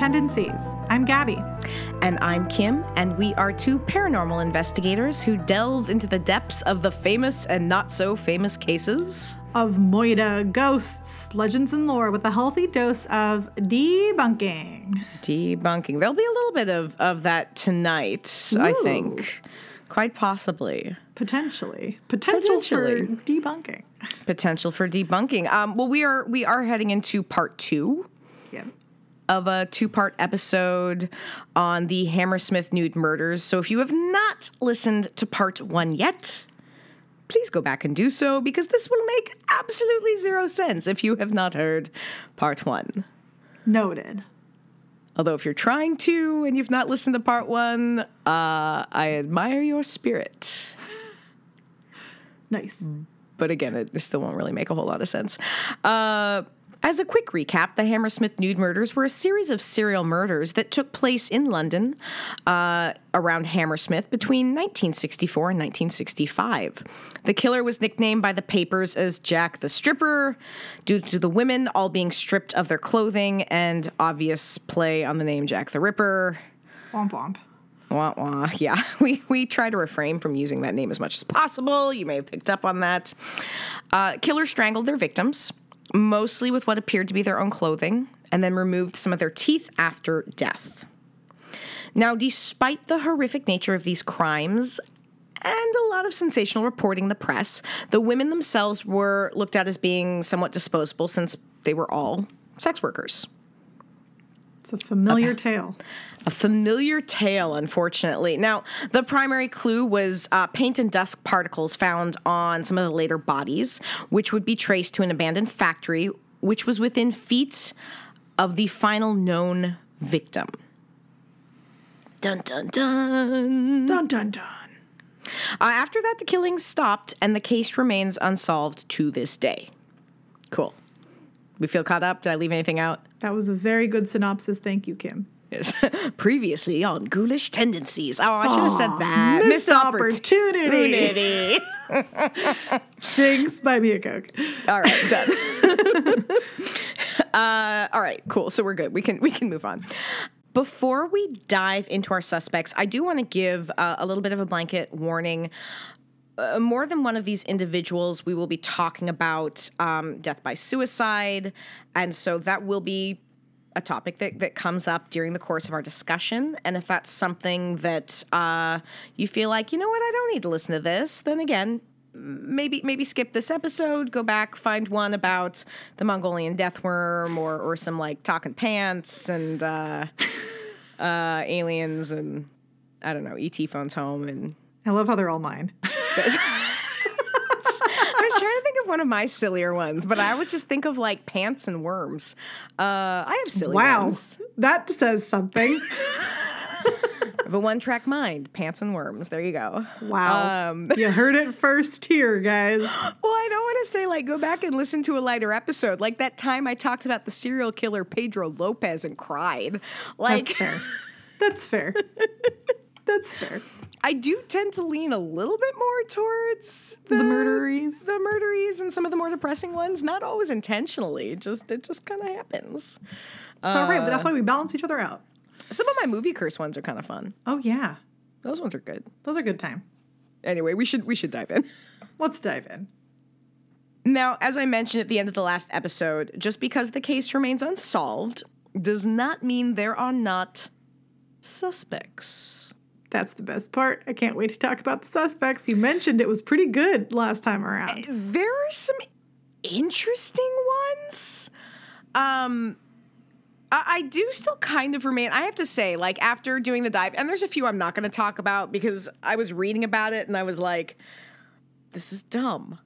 Tendencies. I'm Gabby. And I'm Kim, and we are two paranormal investigators who delve into the depths of the famous and not so famous cases of Moida, ghosts, legends, and lore with a healthy dose of debunking. Debunking. There'll be a little bit of, of that tonight, Ooh. I think. Quite possibly. Potentially. Potential Potentially. for debunking. Potential for debunking. Um, well, we are we are heading into part two. Of a two part episode on the Hammersmith nude murders. So if you have not listened to part one yet, please go back and do so because this will make absolutely zero sense if you have not heard part one. Noted. Although, if you're trying to and you've not listened to part one, uh, I admire your spirit. nice. But again, it, it still won't really make a whole lot of sense. Uh, as a quick recap, the Hammersmith nude murders were a series of serial murders that took place in London uh, around Hammersmith between 1964 and 1965. The killer was nicknamed by the papers as Jack the Stripper due to the women all being stripped of their clothing and obvious play on the name Jack the Ripper. Womp womp. Wah, wah. Yeah, we, we try to refrain from using that name as much as possible. You may have picked up on that. Uh, killers strangled their victims mostly with what appeared to be their own clothing, and then removed some of their teeth after death. Now, despite the horrific nature of these crimes and a lot of sensational reporting in the press, the women themselves were looked at as being somewhat disposable since they were all sex workers. It's a familiar okay. tale. A familiar tale, unfortunately. Now, the primary clue was uh, paint and dust particles found on some of the later bodies, which would be traced to an abandoned factory, which was within feet of the final known victim. Dun dun dun. Dun dun dun. Uh, after that, the killings stopped, and the case remains unsolved to this day. Cool. We feel caught up. Did I leave anything out? That was a very good synopsis. Thank you, Kim. Yes. Previously on Ghoulish Tendencies. Oh, I should have said that. Missed, missed opportunity. opportunity. Jinx, buy me a Coke. All right, done. uh, all right, cool. So we're good. We can we can move on. Before we dive into our suspects, I do want to give uh, a little bit of a blanket warning uh, more than one of these individuals, we will be talking about um, death by suicide. And so that will be a topic that, that comes up during the course of our discussion. And if that's something that uh, you feel like, you know what, I don't need to listen to this, then again, maybe maybe skip this episode, go back, find one about the Mongolian death worm or or some like talking pants and uh, uh, aliens and I don't know, ET phones home and I love how they're all mine. I was trying to think of one of my sillier ones, but I would just think of like pants and worms. Uh, I have silly wow, ones. that says something. of a one-track mind, pants and worms. There you go. Wow, um, you heard it first here, guys. Well, I don't want to say like go back and listen to a lighter episode, like that time I talked about the serial killer Pedro Lopez and cried. Like that's fair. That's fair. that's fair. I do tend to lean a little bit more towards the, the murderies, the murderies, and some of the more depressing ones. Not always intentionally, just it just kind of happens. It's uh, all right, but that's why we balance each other out. Some of my movie curse ones are kind of fun. Oh yeah, those ones are good. Those are good time. Anyway, we should we should dive in. Let's dive in. Now, as I mentioned at the end of the last episode, just because the case remains unsolved does not mean there are not suspects. That's the best part. I can't wait to talk about the suspects. You mentioned it was pretty good last time around. There are some interesting ones. Um, I, I do still kind of remain. I have to say, like after doing the dive, and there's a few I'm not going to talk about because I was reading about it and I was like, "This is dumb."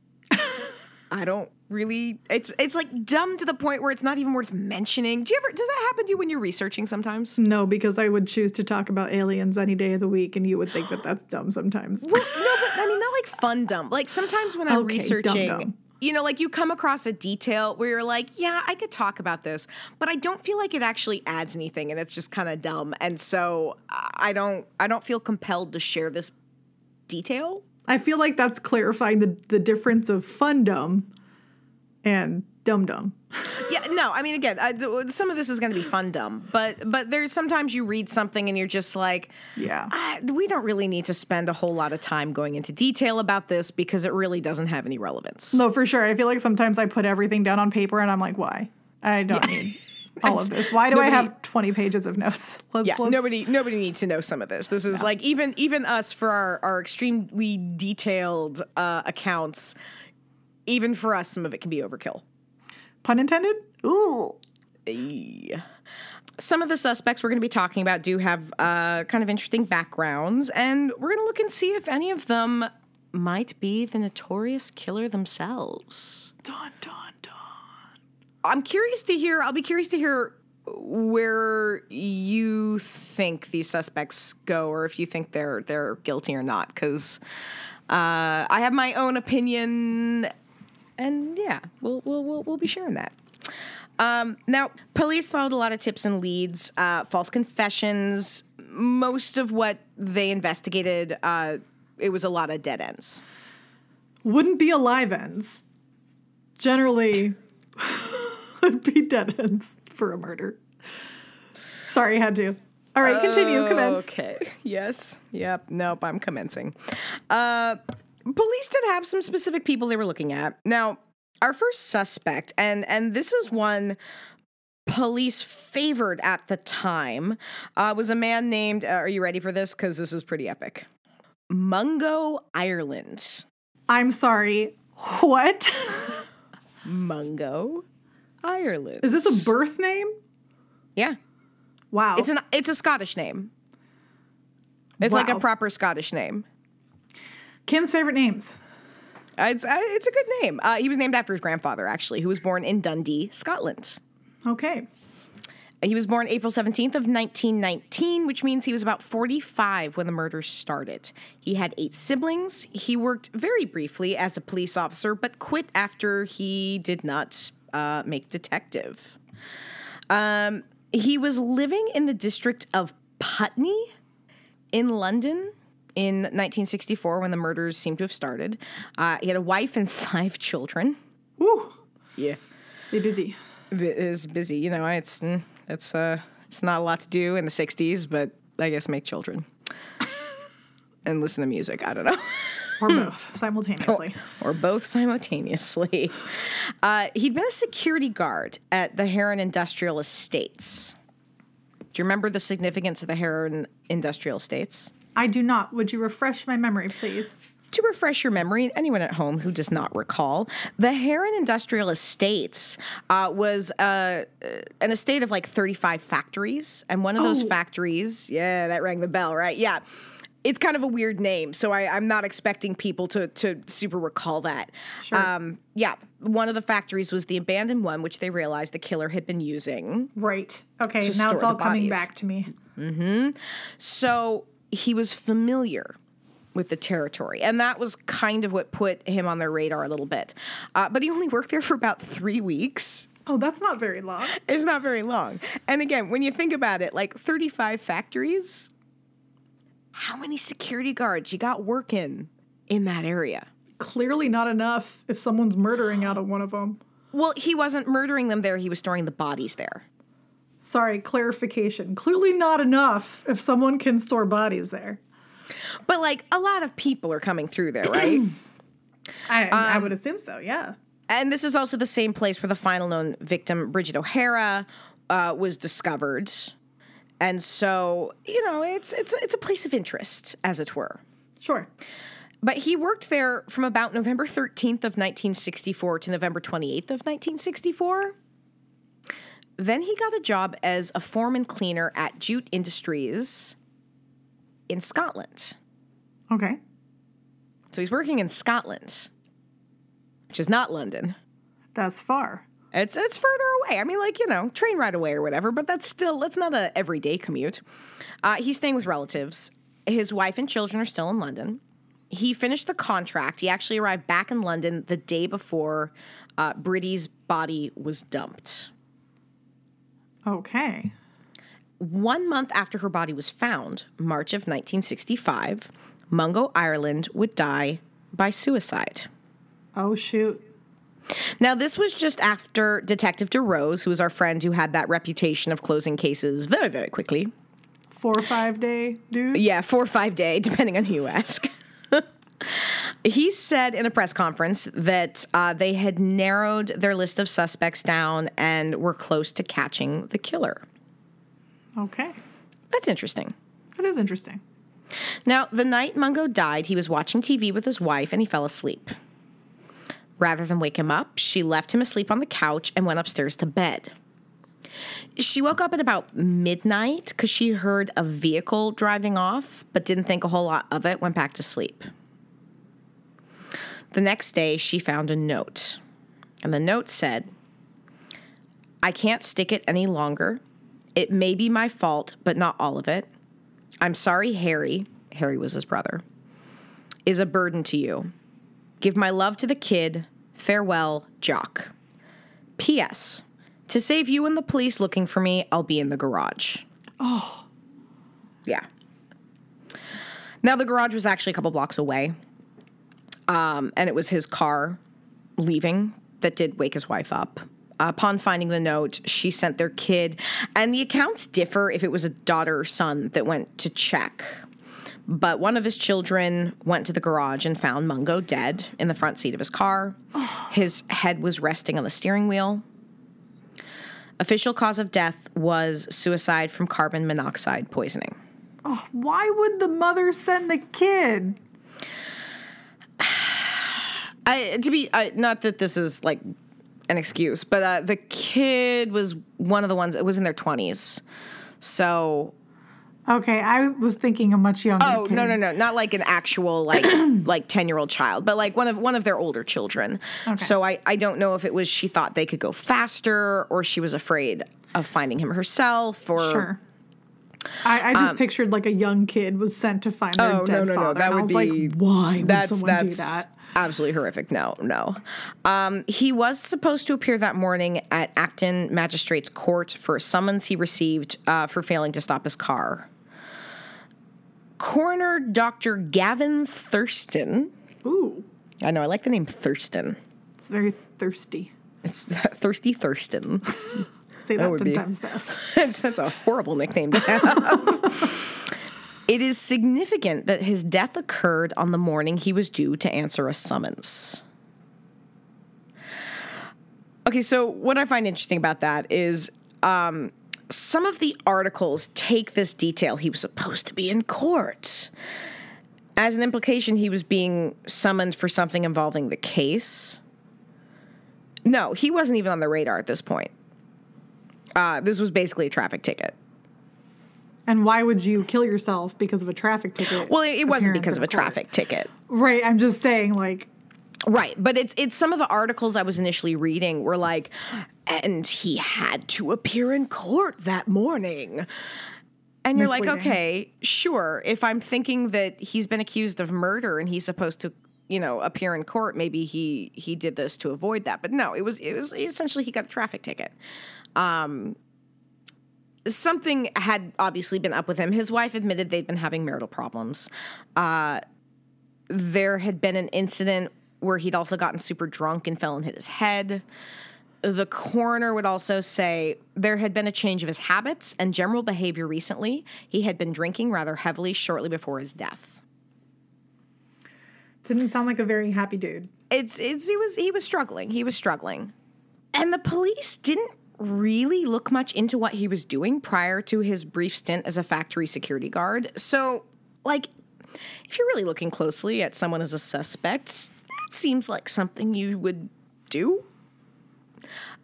I don't really it's it's like dumb to the point where it's not even worth mentioning. Do you ever does that happen to you when you're researching sometimes? No, because I would choose to talk about aliens any day of the week and you would think that that's dumb sometimes. well, no, but I mean not like fun dumb. Like sometimes when I'm okay, researching dumb, dumb. You know, like you come across a detail where you're like, yeah, I could talk about this, but I don't feel like it actually adds anything and it's just kind of dumb. And so I don't I don't feel compelled to share this detail I feel like that's clarifying the, the difference of fundum and dumb dumb. Yeah, no, I mean, again, uh, some of this is going to be fun dumb, but but there's sometimes you read something and you're just like, Yeah. "Ah, we don't really need to spend a whole lot of time going into detail about this because it really doesn't have any relevance. No, for sure. I feel like sometimes I put everything down on paper and I'm like, why? I don't need all of this. Why do I have 20 pages of notes? Let's, Yeah, let's- nobody nobody needs to know some of this. This is like even even us for our our extremely detailed uh, accounts. Even for us, some of it can be overkill. Pun intended? Ooh. Some of the suspects we're going to be talking about do have uh, kind of interesting backgrounds, and we're going to look and see if any of them might be the notorious killer themselves. Dun, dun, dun. I'm curious to hear. I'll be curious to hear where you think these suspects go, or if you think they're they're guilty or not. Because uh, I have my own opinion, and yeah, we'll we'll we'll, we'll be sharing that. Um, now, police followed a lot of tips and leads, uh, false confessions. Most of what they investigated, uh, it was a lot of dead ends. Wouldn't be alive ends. Generally, would be dead ends for a murder. Sorry, had to. All right, continue. Commence. Okay. Yes. Yep. Nope. I'm commencing. Uh, police did have some specific people they were looking at. Now, our first suspect, and and this is one police favored at the time, uh, was a man named. Uh, are you ready for this? Because this is pretty epic. Mungo Ireland. I'm sorry. What? Mungo Ireland. Is this a birth name? yeah. Wow. It's an it's a Scottish name. It's like a proper Scottish name. Kim's favorite names. Uh, It's uh, it's a good name. Uh, he was named after his grandfather, actually, who was born in Dundee, Scotland. Okay. He was born April 17th of 1919, which means he was about 45 when the murders started. He had eight siblings. He worked very briefly as a police officer, but quit after he did not uh, make detective. Um, he was living in the district of Putney in London in 1964 when the murders seem to have started. Uh, he had a wife and five children. Woo. Yeah Be busy. is busy. You know, it's mm, it's uh it's not a lot to do in the '60s, but I guess make children and listen to music. I don't know, Or both simultaneously. or both simultaneously. Uh, he'd been a security guard at the Heron Industrial Estates. Do you remember the significance of the Heron Industrial Estates? I do not. Would you refresh my memory, please? To refresh your memory, anyone at home who does not recall, the Heron Industrial Estates uh, was uh, an estate of like 35 factories. And one of those Oh. factories, yeah, that rang the bell, right? Yeah. It's kind of a weird name, so I, I'm not expecting people to, to super recall that. Sure. Um, yeah, one of the factories was the abandoned one, which they realized the killer had been using. Right. Okay. Now it's all coming back to me. Mm-hmm. So he was familiar with the territory, and that was kind of what put him on their radar a little bit. Uh, but he only worked there for about three weeks. Oh, that's not very long. It's not very long. And again, when you think about it, like 35 factories, how many security guards you got working in that area? Clearly not enough if someone's murdering out of one of them. Well, he wasn't murdering them there, he was storing the bodies there. Sorry, clarification. Clearly not enough if someone can store bodies there. But like a lot of people are coming through there, right? I, I Um, would assume so, yeah. And this is also the same place where the final known victim, Bridget O'Hara, uh, was discovered. And so, you know, it's it's it's a place of interest, as it were. Sure. But he worked there from about November 13th of 1964 to November 28th of 1964. Then he got a job as a foreman cleaner at Jute Industries in Scotland. Okay. So he's working in Scotland, which is not London. That's far. It's it's further away. I mean, like you know, train right away or whatever. But that's still that's not an everyday commute. Uh, he's staying with relatives. His wife and children are still in London. He finished the contract. He actually arrived back in London the day before uh, Bridie's body was dumped. Okay. One month after her body was found, March of 1965, Mungo Ireland would die by suicide. Oh, shoot. Now, this was just after Detective du Rose, who was our friend who had that reputation of closing cases very, very quickly. Four or five day dude. Yeah, four or five day, depending on who you ask. he said in a press conference that uh, they had narrowed their list of suspects down and were close to catching the killer. Okay. That's interesting. That is interesting. Now, the night Mungo died, he was watching TV with his wife and he fell asleep. Rather than wake him up, she left him asleep on the couch and went upstairs to bed. She woke up at about midnight because she heard a vehicle driving off, but didn't think a whole lot of it, went back to sleep. The next day, she found a note. And the note said, I can't stick it any longer. It may be my fault, but not all of it. I'm sorry, Harry. Harry was his brother. Is a burden to you. Give my love to the kid. Farewell, Jock. P.S. To save you and the police looking for me, I'll be in the garage. Oh, Yeah. Now, the garage was actually a couple blocks away. Um, and it was his car leaving that did wake his wife up. Upon finding the note, she sent their kid, and the accounts differ if it was a daughter or son that went to check. But one of his children went to the garage and found Mungo dead in the front seat of his car. His head was resting on the steering wheel. Official cause of death was suicide from carbon monoxide poisoning. oh, why would the mother send the kid? I to be I, not that this is like an excuse, but uh, the kid was one of the ones. It was in their twenties, so Okay, I was thinking a much younger. oh kid. no no no, not like an actual like like ten year old child, but like one of one of their older children. So I I don't know if it was she thought they could go faster or she was afraid of finding him herself or Sure. I, I just pictured like a young kid was sent to find their Um, Oh, dead no, no, no, father. that and I would was be- like, why would that's someone that's do that? absolutely horrific. No, no. Um, he was supposed to appear that morning at Acton Magistrates Court for a summons he received uh, for failing to stop his car. Coroner Dr. Gavin Thurston. Ooh, I know I like the name Thurston. it's very thirsty. It's Thirsty Thurston. Say that, would ten be- times fast. that's, that's a horrible nickname to have. it is significant that his death occurred on the morning he was due to answer a summons. Okay, so what I find interesting about that is um, some of the articles take this detail. He was supposed to be in court. As an implication, he was being summoned for something involving the case. No, he wasn't even on the radar at this point. Uh, this was basically a traffic ticket. And why would you kill yourself because of a traffic ticket? Well, it, it wasn't because of a court? traffic ticket. Right. I'm just saying, like, Right, but it's it's some of the articles I was initially reading were like, and he had to appear in court that morning. And you're like, okay, sure. If I'm thinking that he's been accused of murder and he's supposed to, you know, appear in court, maybe he he did this to avoid that. But no, it was it was essentially he got a traffic ticket. Um something had obviously been up with him. His wife admitted they'd been having marital problems. Uh there had been an incident where he'd also gotten super drunk and fell and hit his head. The coroner would also say there had been a change of his habits and general behavior recently. He had been drinking rather heavily shortly before his death. didn't sound like a very happy dude. It's it's he was he was struggling. He was struggling. And the police didn't really look much into what he was doing prior to his brief stint as a factory security guard. So, like if you're really looking closely at someone as a suspect, that seems like something you would do.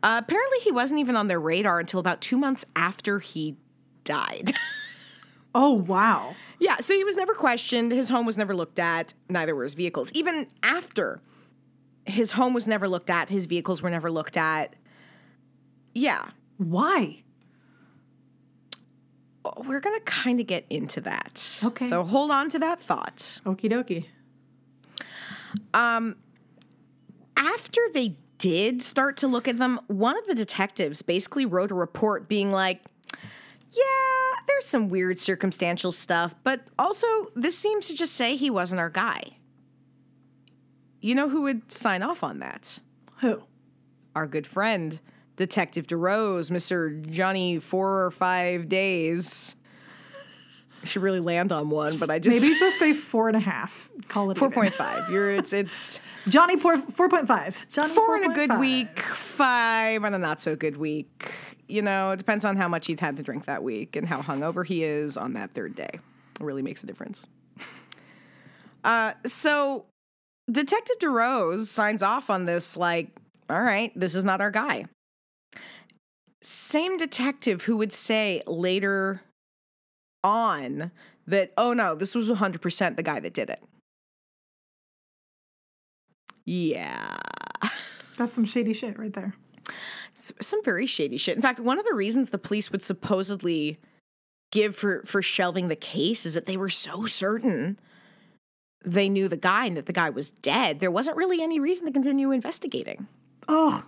Uh, apparently, he wasn't even on their radar until about two months after he died. Oh wow. yeah, so he was never questioned. His home was never looked at. Neither were his vehicles. Even after his home was never looked at, his vehicles were never looked at. Yeah, Why? we're going to kind of get into that. Okay. So hold on to that thought. Okie dokie. Um, after they did start to look at them, one of the detectives basically wrote a report being like, yeah, there's some weird circumstantial stuff, but also this seems to just say he wasn't our guy. You know who would sign off on that? Who? our good friend, Detective du Rose, Mr. Johnny Four or Five Days. Should really land on one, but I just Maybe just say four and a half. Call it four point. You're it's it's Johnny four four point five. Johnny four in a good 4.5. week, five on a not so good week. You know, it depends on how much he'd had to drink that week and how hungover he is on that third day. It really makes a difference. Uh, so Detective du Rose signs off on this, like, all right, this is not our guy. Same detective who would say later on that, oh no, this was 100% the guy that did it. Yeah. That's some shady shit right there. Some very shady shit. In fact, one of the reasons the police would supposedly give for for shelving the case is that they were so certain they knew the guy and that the guy was dead. There wasn't really any reason to continue investigating. Oh,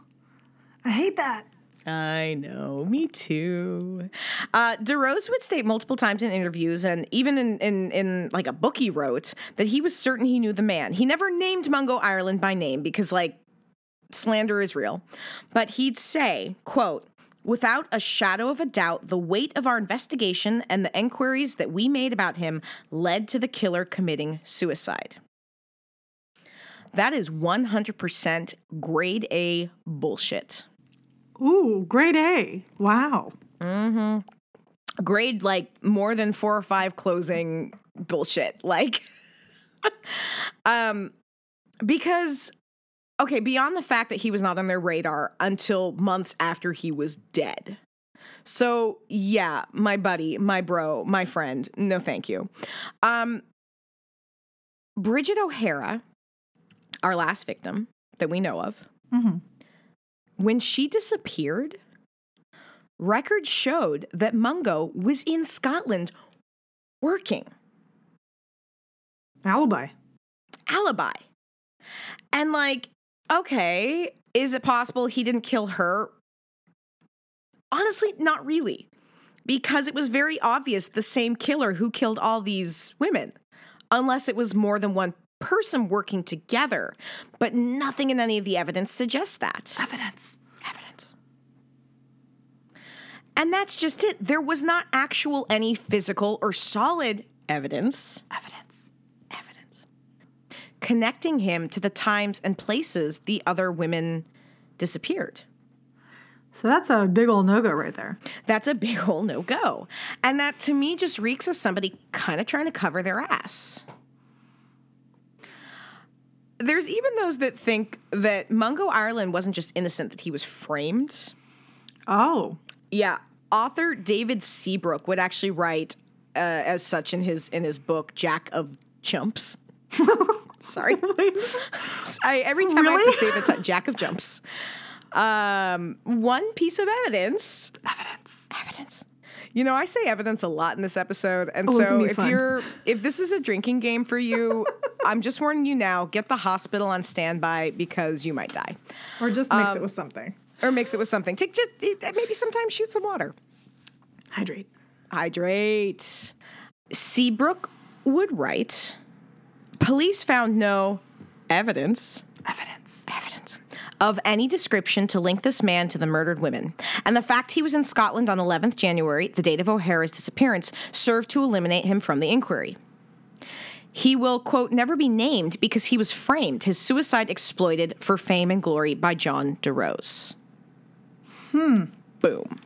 I hate that. I know, me too. Uh, Du Rose would state multiple times in interviews, and even in, in in like a book he wrote, that he was certain he knew the man. He never named Mungo Ireland by name because, like, slander is real. But he'd say, "quote." Without a shadow of a doubt, the weight of our investigation and the inquiries that we made about him led to the killer committing suicide. That is 100% grade A bullshit. Ooh, grade A. Wow. Mm-hmm. Grade like more than four or five closing bullshit like um because okay beyond the fact that he was not on their radar until months after he was dead so yeah my buddy my bro my friend no thank you um bridget o'hara our last victim that we know of when she disappeared records showed that Mungo was in Scotland working. Alibi. Alibi. And like, okay, is it possible he didn't kill her? Honestly, not really. Because it was very obvious the same killer who killed all these women, unless it was more than one person working together. But nothing in any of the evidence suggests that. Evidence. evidence. And that's just it. There was not actual any physical or solid evidence, Evidence. evidence connecting him to the times and places the other women disappeared. So that's a big old no go right there. That's a big old no go. And that to me just reeks of somebody kind of trying to cover their ass. There's even those that think that Mungo Ireland wasn't just innocent, that he was framed. Oh. Yeah, author David Seabrook would actually write uh, as such in his in his book Jack of Jumps. Sorry, I, every time I have to say the t- Jack of Jumps. Um, one piece of evidence. Evidence. Evidence. You know, I say evidence a lot in this episode, and Oh, so if fun. you're if this is a drinking game for you, I'm just warning you now. Get the hospital on standby because you might die, Or just mix it um, with something. or mix it with something. Take just eh, eh, maybe sometimes shoot some water. Hydrate. Hydrate. Seabrook would write Police found no evidence, Evidence. evidence of any description to link this man to the murdered women. And the fact he was in Scotland on 11th January, the date of O'Hara's disappearance, served to eliminate him from the inquiry. He will, quote, never be named because he was framed, his suicide exploited for fame and glory by John du Rose. Hmm. Boom.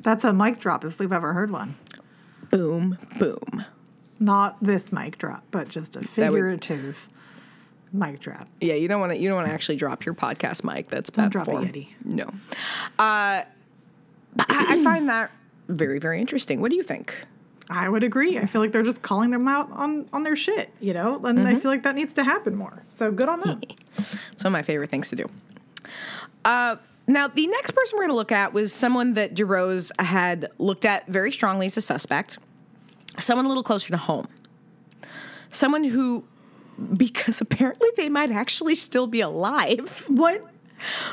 That's a mic drop if we've ever heard one. Boom. Boom. Not this mic drop, but just a figurative mic drop. Yeah, you don't want to. You don't want to actually drop your podcast mic. That's bad drop a form. Yeti. No, uh, I, I find that very, very interesting. What do you think? I would agree. I feel like they're just calling them out on on their shit, you know? And I feel like that needs to happen more. So good on them. It's one of my favorite things to do. Uh, now, the next person we're going to look at was someone that du Rose had looked at very strongly as a suspect, someone a little closer to home, someone who, because apparently they might actually still be alive, what?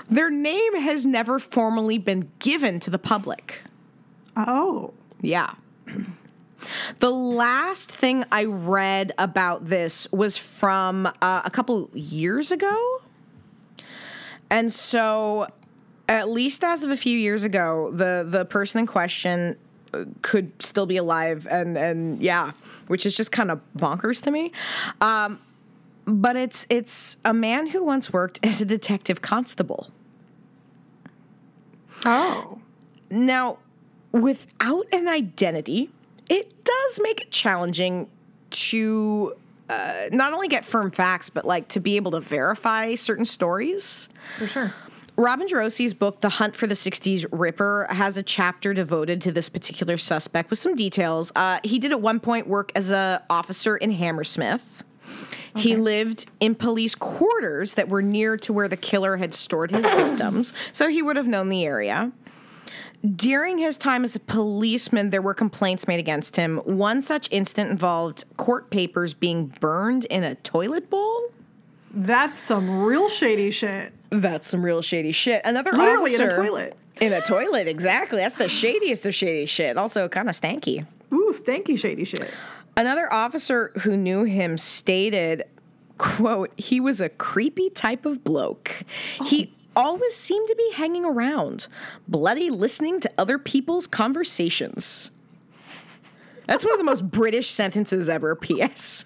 their name has never formally been given to the public. Oh. Yeah. The last thing I read about this was from uh, a couple years ago. And so, at least as of a few years ago, the the person in question uh, could still be alive, and and yeah, which is just kind of bonkers to me. Um, but it's it's a man who once worked as a detective constable. Oh. Now, without an identity, it does make it challenging to uh, not only get firm facts, but like to be able to verify certain stories. For sure. Robin Jarossi's book, The Hunt for the 60s Ripper, has a chapter devoted to this particular suspect with some details. Uh, he did at one point work as an officer in Hammersmith. He lived in police quarters that were near to where the killer had stored his victims, so he would have known the area. During his time as a policeman, there were complaints made against him. One such incident involved court papers being burned in a toilet bowl. That's some real shady shit. That's some real shady shit. Another Literally in a toilet. In a toilet, exactly. That's the shadiest of shady shit. Also, kind of stanky. Ooh, stanky shady shit. Another officer who knew him stated, "quote He was a creepy type of bloke. He." Oh. Always seem to be hanging around, bloody listening to other people's conversations. That's one of the most British sentences ever, P.S.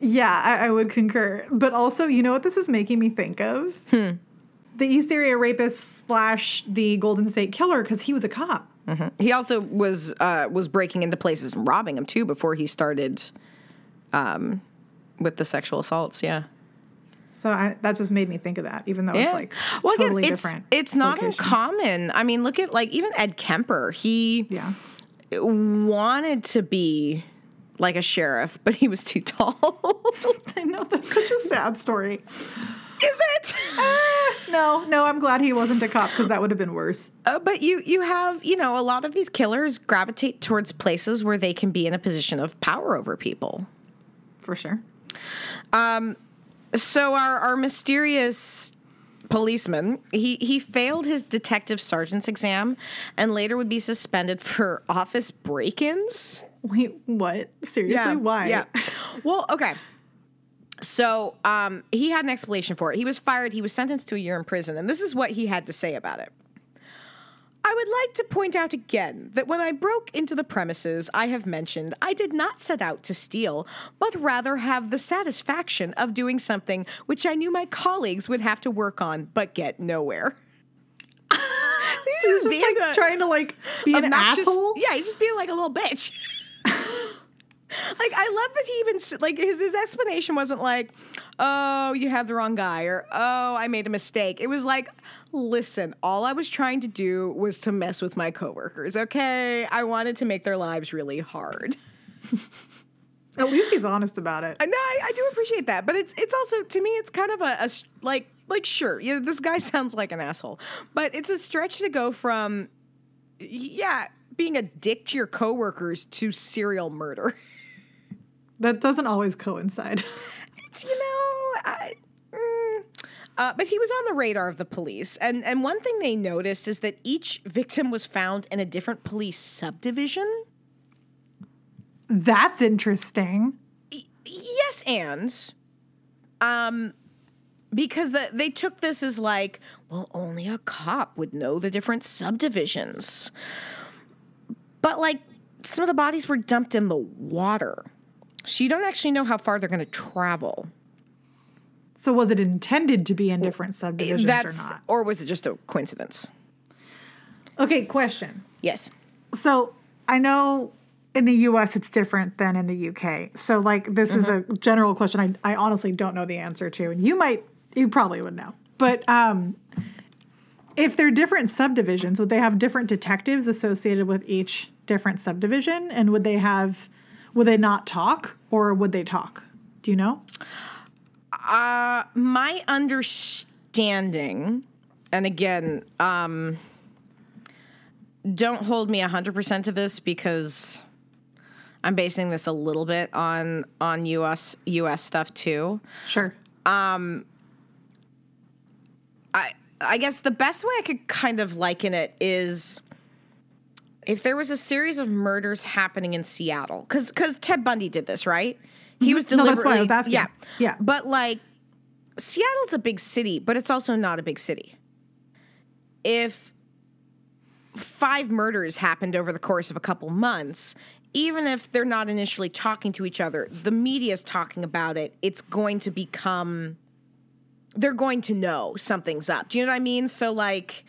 Yeah, I, I would concur. But also, you know what this is making me think of? Hmm. The East Area rapist slash the Golden State Killer because he was a cop. He also was uh, was breaking into places and robbing them too before he started um, with the sexual assaults. Yeah, So I, that just made me think of that, even though it's like well, again, totally it's different. it's not location. uncommon. I mean, look at like even Ed Kemper. He Yeah. wanted to be like a sheriff, but he was too tall. I know that's such a sad story. Is it? No, no, I'm glad he wasn't a cop because that would have been worse. Uh, but you you have you know a lot of these killers gravitate towards places where they can be in a position of power over people. For sure. So our our mysterious policeman, he he failed his detective sergeant's exam and later would be suspended for office break-ins. Wait, what? Seriously? Why? Yeah. Well, okay. So um, he had an explanation for it. He was fired. He was sentenced to a year in prison, and this is what he had to say about it. I would like to point out again that when I broke into the premises I have mentioned, I did not set out to steal, but rather have the satisfaction of doing something which I knew my colleagues would have to work on but get nowhere. He was just like a- trying to like be an asshole. Yeah, he's just being like a little bitch. like I love that he even like his his explanation wasn't like, "Oh, you have the wrong guy," or "Oh, I made a mistake." It was like, "Listen, all I was trying to do was to mess with my coworkers. Okay, I wanted to make their lives really hard." At least he's honest about it. And no, I, I do appreciate that, but it's it's also to me it's kind of a like like sure, yeah, this guy sounds like an asshole, but it's a stretch to go from yeah being a dick to your coworkers to serial murder. That doesn't always coincide. It's you know. I, uh, but he was on the radar of the police, and and one thing they noticed is that each victim was found in a different police subdivision. That's interesting. Yes, and um, because the, they took this as like, well, only a cop would know the different subdivisions. But like, some of the bodies were dumped in the water, so you don't actually know how far they're going to travel. So was it intended to be in different subdivisions That's or not? or was it just a coincidence? Okay, question. Yes. So I know in the US it's different than in the UK. So like this is a Mm-hmm. general question I, I honestly don't know the answer to. And you might you probably would know. But um if they're different subdivisions, would they have different detectives associated with each different subdivision? And would they have would they not talk or would they talk? Do you know? My understanding, and again, um, don't hold me 100% to this because I'm basing this a little bit on on US US stuff too. Sure. Um I I guess the best way I could kind of liken it is if there was a series of murders happening in Seattle, because because Ted Bundy did this, right? He was Mm-hmm. No, that's why I was asking. yeah Yeah. but like Seattle's a big city, but it's also not a big city. If five murders happened over the course of a couple months, even if they're not initially talking to each other, the media's talking about it, it's going to become they're going to know something's up. Do you know what I mean? So like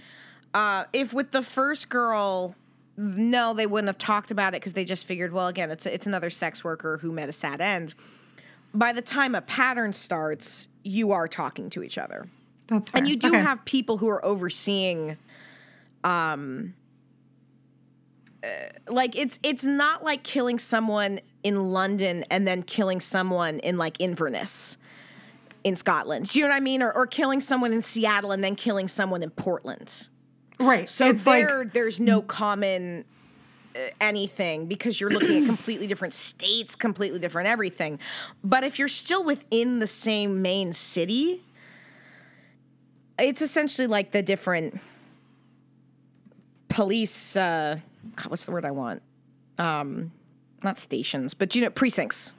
uh if with the first girl no, they wouldn't have talked about it because they just figured, well, again, it's it's another sex worker who met a sad end. By the time a pattern starts, you are talking to each other. That's fair. And you do Okay. have people who are overseeing um uh, like it's it's not like killing someone in London and then killing someone in like Inverness in Scotland. Do you know what I mean? Or, or killing someone in Seattle and then killing someone in Portland. Right. So it's there like there's no common uh, anything because you're looking at completely different states, completely different everything. But if you're still within the same main city, it's essentially like the different police uh God, what's the word I want? Um not stations, but you know precincts.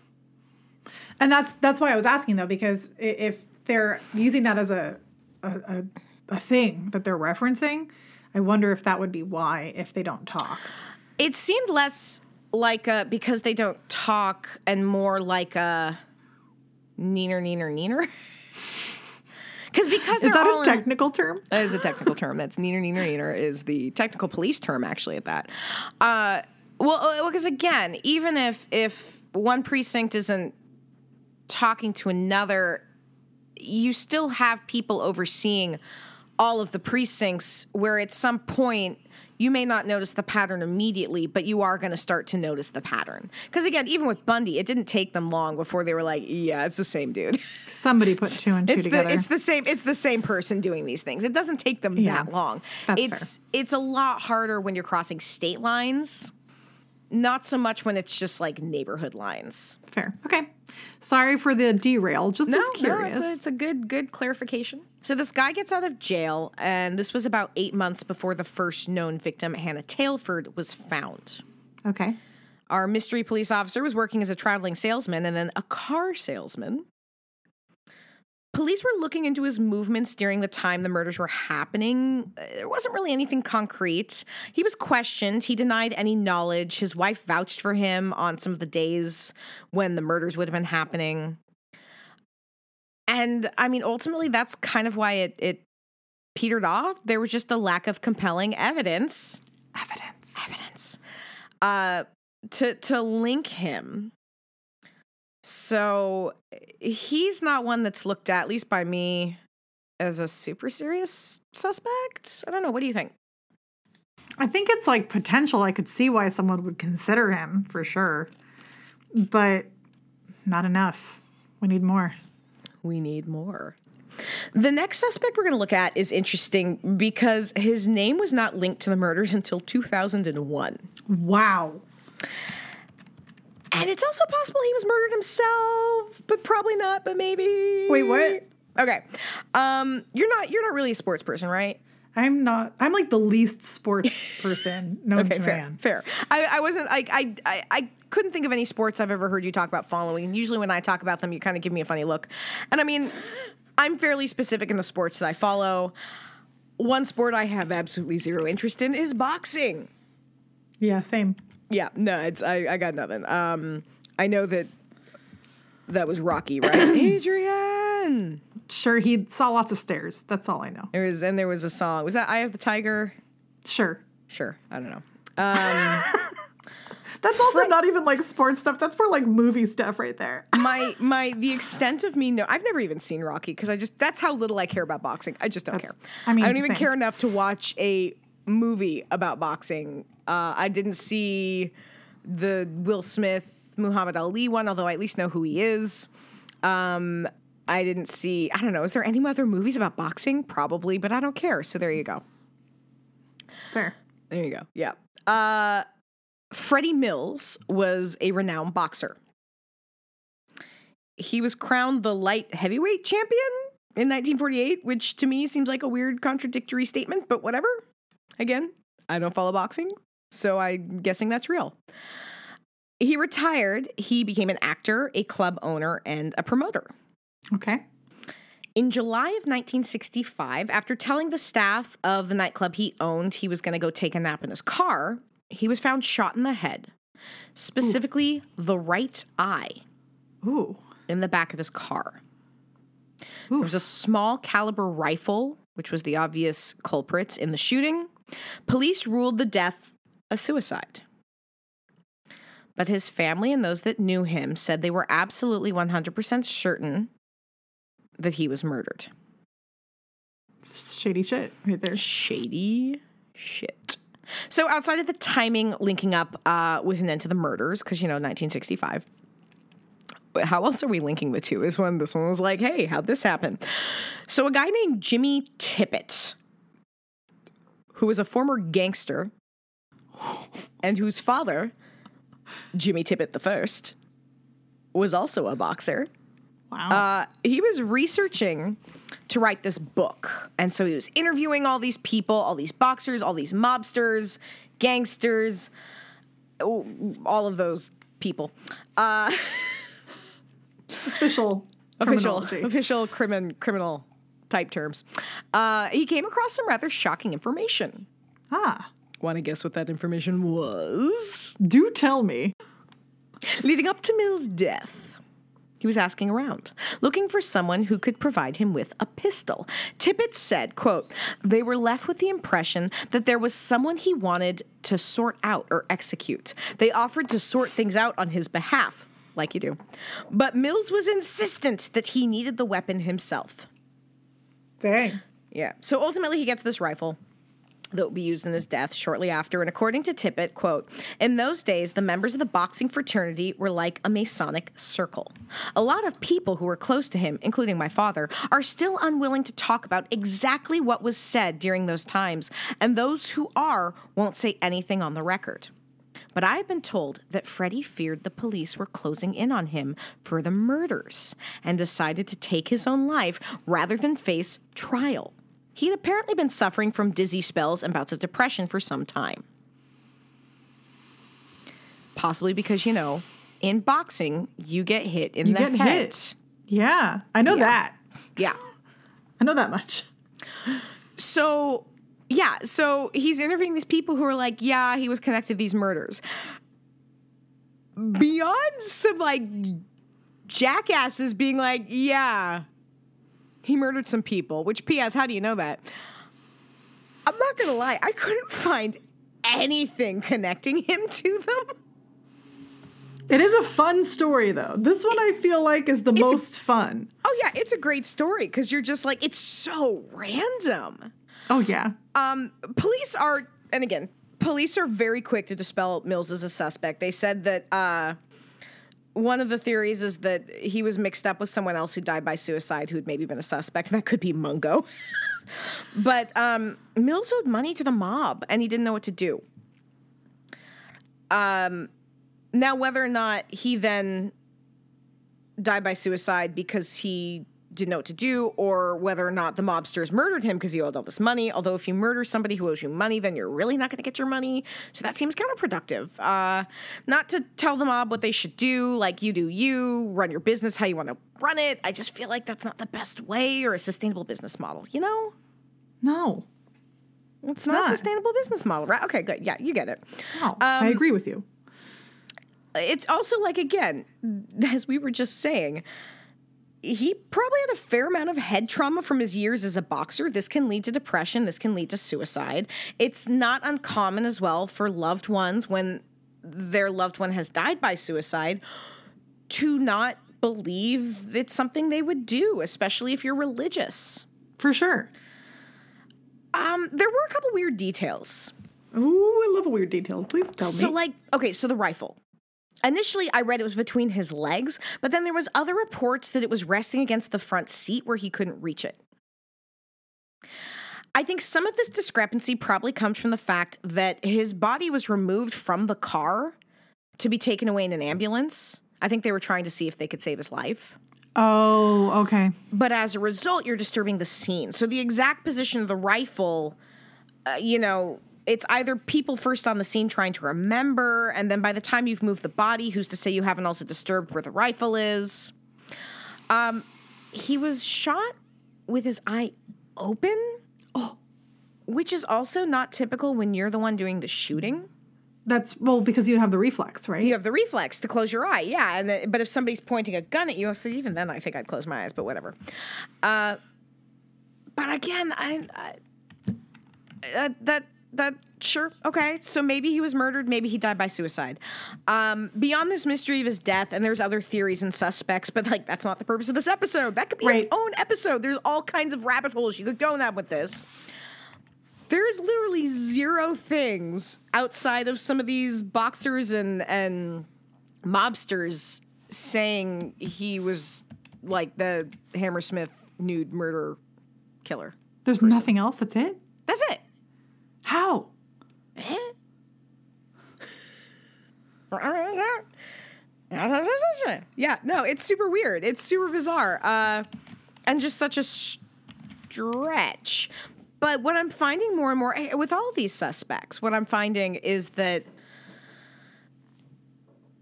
and that's that's why I was asking though because if they're using that as a a, a a thing that they're referencing, I wonder if that would be why if they don't talk. It seemed less like a because they don't talk and more like a neener neener neener. Because because Is that a in- technical term? That is a technical term. That's neener neener neener is the technical police term actually at that. Uh, well, because again, even if if one precinct isn't talking to another, you still have people overseeing all of the precincts where at some point you may not notice the pattern immediately, but you are going to start to notice the pattern. Because again, even with Bundy, it didn't take them long before they were like, "Yeah, it's the same dude." Somebody put two and two it's together. the it's the same it's the same person doing these things. It doesn't take them Yeah, that long. that's it's it's a lot harder when you're crossing state lines. Not so much when it's just like neighborhood lines. Fair. Okay. Sorry for the derail. Just No, was no, curious. it's a, it's a good good clarification. So this guy gets out of jail, and this was about eight months before the first known victim, Hannah Tailford, was found. okay. Our mystery police officer was working as a traveling salesman and then a car salesman. Police were looking into his movements during the time the murders were happening. Uh, There wasn't really anything concrete. He was questioned. He denied any knowledge. His wife vouched for him on some of the days when the murders would have been happening. And I mean, ultimately, that's kind of why it, it petered off. There was just a lack of compelling evidence Evidence. evidence uh to to link him so eh, he's not one that's looked at, at least by me as a super serious suspect i don't know what do you think I think it's like potential. I could see why someone would consider him for sure, but not enough. We need more. we need more the next suspect we're going to look at is interesting because his name was not linked to the murders until 2001 Wow. And it's also possible he was murdered himself but probably not but maybe Wait, what? okay um you're not you're not really a sports person right I'm not. I'm like the least sports person known Okay, to fair, man. fair. I, I wasn't. I, I, I, I couldn't think of any sports I've ever heard you talk about following. And usually, when I talk about them, you kind of give me a funny look. And I mean, I'm fairly specific in the sports that I follow. One sport I have absolutely zero interest in is boxing. Yeah, same. Yeah, no, it's I, I got nothing. Um, I know that that was Rocky, right? Adrian. Sure, he saw lots of stairs. That's all I know. There was, and there was a song. Was that "Eye of the Tiger"? Sure. Sure, I don't know. Um, That's also not even like sports stuff. That's more like movie stuff right there. my my the extent of me know I've never even seen Rocky because I just that's how little I care about boxing. I just don't That's- care. I mean, I don't even same. care enough to watch a movie about boxing. Uh, I didn't see the Will Smith Muhammad Ali one, although I at least know who he is. Um, I didn't see. I don't know. Is there any other movies about boxing? Probably, but I don't care. So there you go. Fair. There you go. Yeah. Uh, Freddie Mills was a renowned boxer. He was crowned the light heavyweight champion in 1948, which to me seems like a weird contradictory statement, but whatever. Again, I don't follow boxing, so I'm guessing that's real. He retired. He became an actor, a club owner, and a promoter. Okay. In July of 1965, after telling the staff of the nightclub he owned he was going to go take a nap in his car, he was found shot in the head, specifically the right eye Ooh. in the back of his car. There was a small caliber rifle, which was the obvious culprit in the shooting. Police ruled the death a suicide. But his family and those that knew him said they were absolutely 100% certain that he was murdered. Shady shit right there. Shady shit. So, outside of the timing linking up uh, with an end to the murders, because, you know, 1965, how else are we linking the two? Is when this one was like, hey, how'd this happen? So, a guy named Jimmy Tippett, who was a former gangster and whose father, Jimmy Tippett the First, was also a boxer. Wow. Uh, he was researching to write this book. And so he was interviewing all these people, all these boxers, all these mobsters, gangsters, all of those people. Uh, official official, official crimin, criminal type terms. Uh, he came across some rather shocking information. Ah. Want to guess what that information was? Do tell me. Leading up to Mill's death, he was asking around, looking for someone who could provide him with a pistol. Tippett said, quote, they were left with the impression that there was someone he wanted to sort out or execute. They offered to sort things out on his behalf, like you do. But Mills was insistent that he needed the weapon himself. Dang. Yeah. So ultimately, he gets this rifle that will be used in his death shortly after. And according to Tippett, quote, in those days, the members of the boxing fraternity were like a Masonic circle. A lot of people who were close to him, including my father, are still unwilling to talk about exactly what was said during those times, and those who are won't say anything on the record. But I have been told that Freddie feared the police were closing in on him for the murders and decided to take his own life rather than face trial. He'd apparently been suffering from dizzy spells and bouts of depression for some time. Possibly because, you know, in boxing, you get hit in You the get head. hit. Yeah. I know Yeah. that. Yeah. I know that much. So, yeah, so he's interviewing these people who are like, yeah, he was connected to these murders. Beyond some like jackasses being like, yeah, he murdered some people, which, P.S., how do you know that? I'm not gonna lie, I couldn't find anything connecting him to them. It is a fun story though. This one I feel like is the most fun. Oh, yeah, it's a great story because you're just like, it's so random. Oh yeah. Um, police are, and again, police are very quick to dispel Mills as a suspect. They said that uh, one of the theories is that he was mixed up with someone else who died by suicide who'd maybe been a suspect, and that could be Mungo. but um, Mills owed money to the mob, and he didn't know what to do. Um, now, whether or not he then died by suicide because he didn't know what to do, or whether or not the mobsters murdered him because he owed all this money. Although, if you murder somebody who owes you money, then you're really not going to get your money. So that seems counterproductive. Uh, not to tell the mob what they should do, like you do you, run your business how you want to run it. I just feel like that's not the best way or a sustainable business model, you know? No. It's, not, not. a sustainable business model, right? Okay, good. Yeah, you get it. No. I agree with you. it's also like again, as we were just saying, he probably had a fair amount of head trauma from his years as a boxer. This can lead to depression. This can lead to suicide. It's not uncommon as well for loved ones when their loved one has died by suicide to not believe it's something they would do, especially if you're religious. For sure. Um, there were a couple weird details. Ooh, I love a weird detail. Please tell me. So, like, okay, so the rifle. Initially, I read it was between his legs, but then there was other reports that it was resting against the front seat where he couldn't reach it. I think some of this discrepancy probably comes from the fact that his body was removed from the car to be taken away in an ambulance. I think they were trying to see if they could save his life. oh, okay. But as a result, you're disturbing the scene. So the exact position of the rifle, uh, you know, it's either people first on the scene trying to remember, and then by the time you've moved the body, who's to say you haven't also disturbed where the rifle is? Um, he was shot with his eye open. Oh, which is also not typical when you're the one doing the shooting. That's well because you have the reflex, right? You have the reflex to close your eye, yeah. And the, but if somebody's pointing a gun at you, so even then, I think I'd close my eyes. But whatever. Uh, but again, I, I uh, that that sure okay. So maybe he was murdered. Maybe he died by suicide. Um, beyond this mystery of his death, and there's other theories and suspects, but like that's not the purpose of this episode. That could be Right. its own episode. There's all kinds of rabbit holes you could go down with this. There is literally zero things outside of some of these boxers and and mobsters saying he was like the Hammersmith nude murder killer. There's nothing else. That's it. That's it. How? Yeah, no, it's super weird. It's super bizarre. Uh, and just such a stretch. But what I'm finding more and more eh, with all these suspects, what I'm finding is that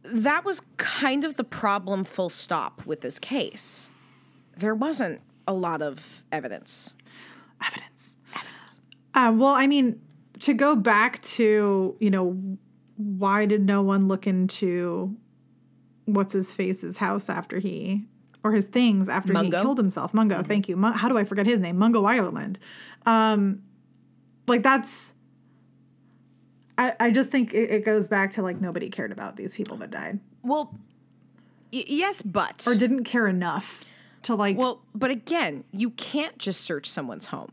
that was kind of the problem, full stop, with this case. There wasn't a lot of evidence. Evidence. Evidence. Um, well, I mean, to go back to you know, why did no one look into what's his face's house after he or his things after Mungo? he killed himself? Mungo. Thank you. How do I forget his name? Mungo Ireland. Um, like that's. I, I just think it, it goes back to like nobody cared about these people that died Well, y- yes, but. or didn't care enough to like. well, but again, you can't just search someone's home.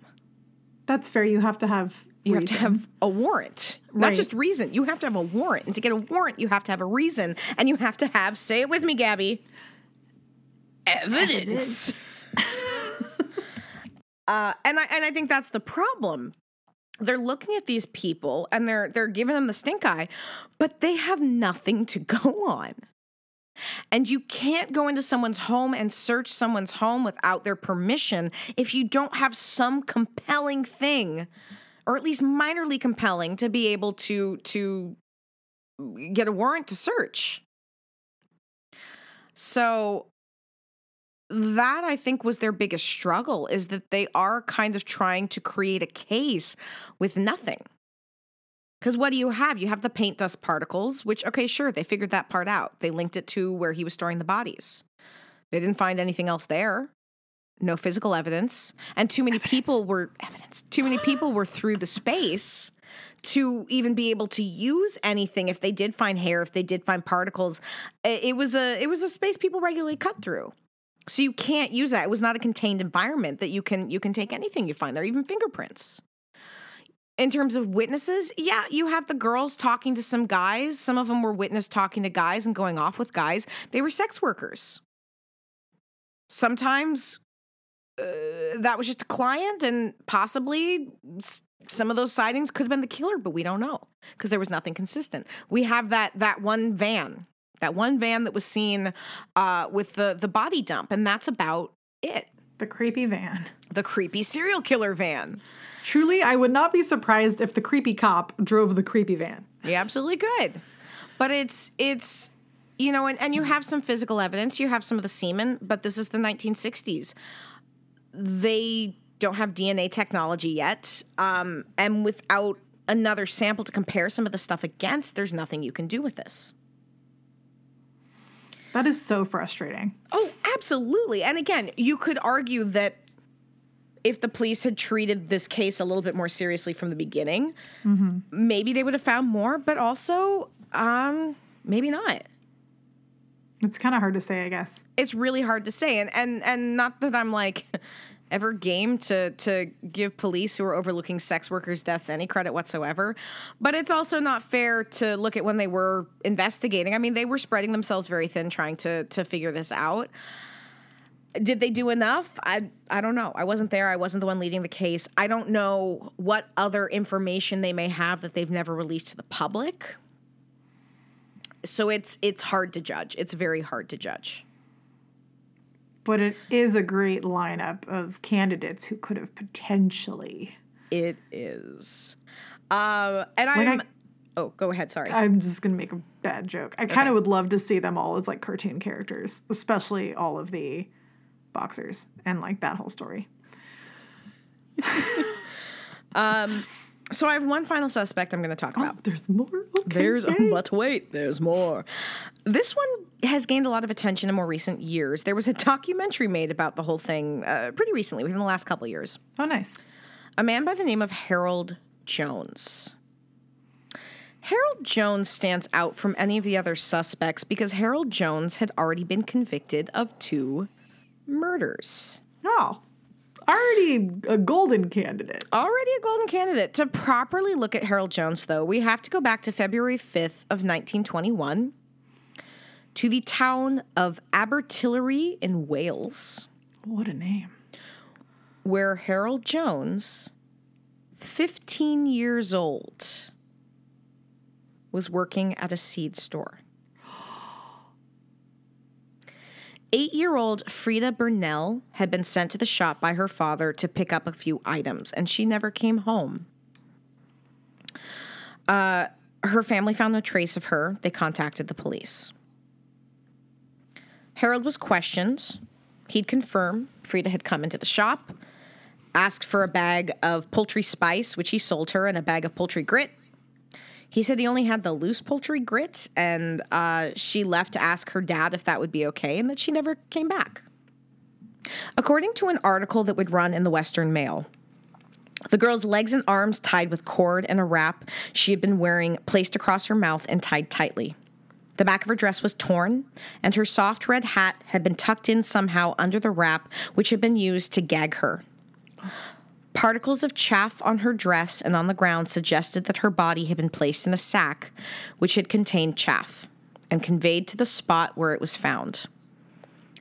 that's fair. You have to have. You have to have a warrant, not just reason. You have to have a warrant, and to get a warrant, you have to have a reason, and you have to have. Say it with me, Gabby. Evidence. uh, and I and I think that's the problem. They're looking at these people and they're they're giving them the stink eye, but they have nothing to go on. And you can't go into someone's home and search someone's home without their permission if you don't have some compelling thing or at least minorly compelling to be able to to get a warrant to search. So that I think was their biggest struggle is that they are kind of trying to create a case with nothing. Because what do you have? You have the paint dust particles, which, okay, sure, they figured that part out. They linked it to where he was storing the bodies. They didn't find anything else there. No physical evidence. And too many people were evidence. Too many people were through the space to even be able to use anything if they did find hair, if they did find particles. It was a it was a space people regularly cut through. So you can't use that. It was not a contained environment that you can you can take anything you find there, even fingerprints. In terms of witnesses, yeah, you have the girls talking to some guys. Some of them were witness talking to guys and going off with guys. They were sex workers. Sometimes that was just a client, and possibly some of those sightings could have been the killer, but we don't know because there was nothing consistent. We have that that one van, that one van that was seen uh, with the the body dump, and that's about it. the creepy van. The creepy serial killer van. Truly, I would not be surprised if the creepy cop drove the creepy van. You absolutely could. But it's it's you know, and, and you have some physical evidence, you have some of the semen, but this is the 1960s. They don't have DNA technology yet. Um, and without another sample to compare some of the stuff against, there's nothing you can do with this. That is so frustrating. Oh, absolutely. And again, you could argue that if the police had treated this case a little bit more seriously from the beginning, maybe they would have found more, but also um, maybe not. It's kind of hard to say, I guess. It's really hard to say. And and and not that I'm like ever game to to give police who are overlooking sex workers' deaths any credit whatsoever. But it's also not fair to look at when they were investigating. I mean, they were spreading themselves very thin trying to to figure this out. Did they do enough? I I don't know. I wasn't there. I wasn't the one leading the case. I don't know what other information they may have that they've never released to the public. So it's it's hard to judge. It's very hard to judge. But it is a great lineup of candidates who could have potentially. It is. Um, and Like, I'm. I- oh, go ahead. Sorry. I'm just going to make a bad joke. I kind of would love to see them all as like cartoon characters, especially all of the boxers and like that whole story. um, so I have one final suspect I'm going to talk about. Oh, there's more. Okay, There's, yay. but wait, there's more. This one has gained a lot of attention in more recent years. There was a documentary made about the whole thing uh, pretty recently, within the last couple of years. oh, nice. A man by the name of Harold Jones. Harold Jones stands out from any of the other suspects because Harold Jones had already been convicted of two murders. Oh, already a golden candidate. Already a golden candidate. To properly look at Harold Jones, though, we have to go back to February 5th of 1921 to the town of Abertillery in Wales, What a name. where Harold Jones, 15 years old, was working at a seed store. Eight year old Freda Burnell had been sent to the shop by her father to pick up a few items, and she never came home. Uh, her family found no trace of her. They contacted the police. Harold was questioned. He'd confirm Freda had come into the shop, asked for a bag of poultry spice, which he sold her, and a bag of poultry grit. He said he only had the loose poultry grit, and uh, she left to ask her dad if that would be okay, and that she never came back. According to an article that would run in the Western Mail, the girl's legs and arms tied with cord and a wrap she had been wearing placed across her mouth and tied tightly. The back of her dress was torn, and her soft red hat had been tucked in somehow under the wrap, which had been used to gag her. Particles of chaff on her dress and on the ground suggested that her body had been placed in a sack which had contained chaff and conveyed to the spot where it was found.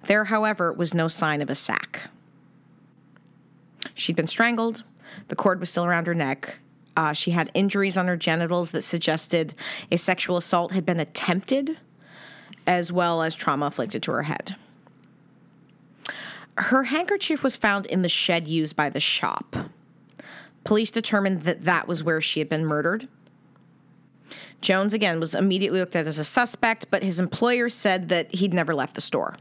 There, however, was no sign of a sack. She'd been strangled, the cord was still around her neck. Uh, she had injuries on her genitals that suggested a sexual assault had been attempted, as well as trauma inflicted to her head. Her handkerchief was found in the shed used by the shop. Police determined that that was where she had been murdered. Jones, again, was immediately looked at as a suspect, but his employer said that he'd never left the store.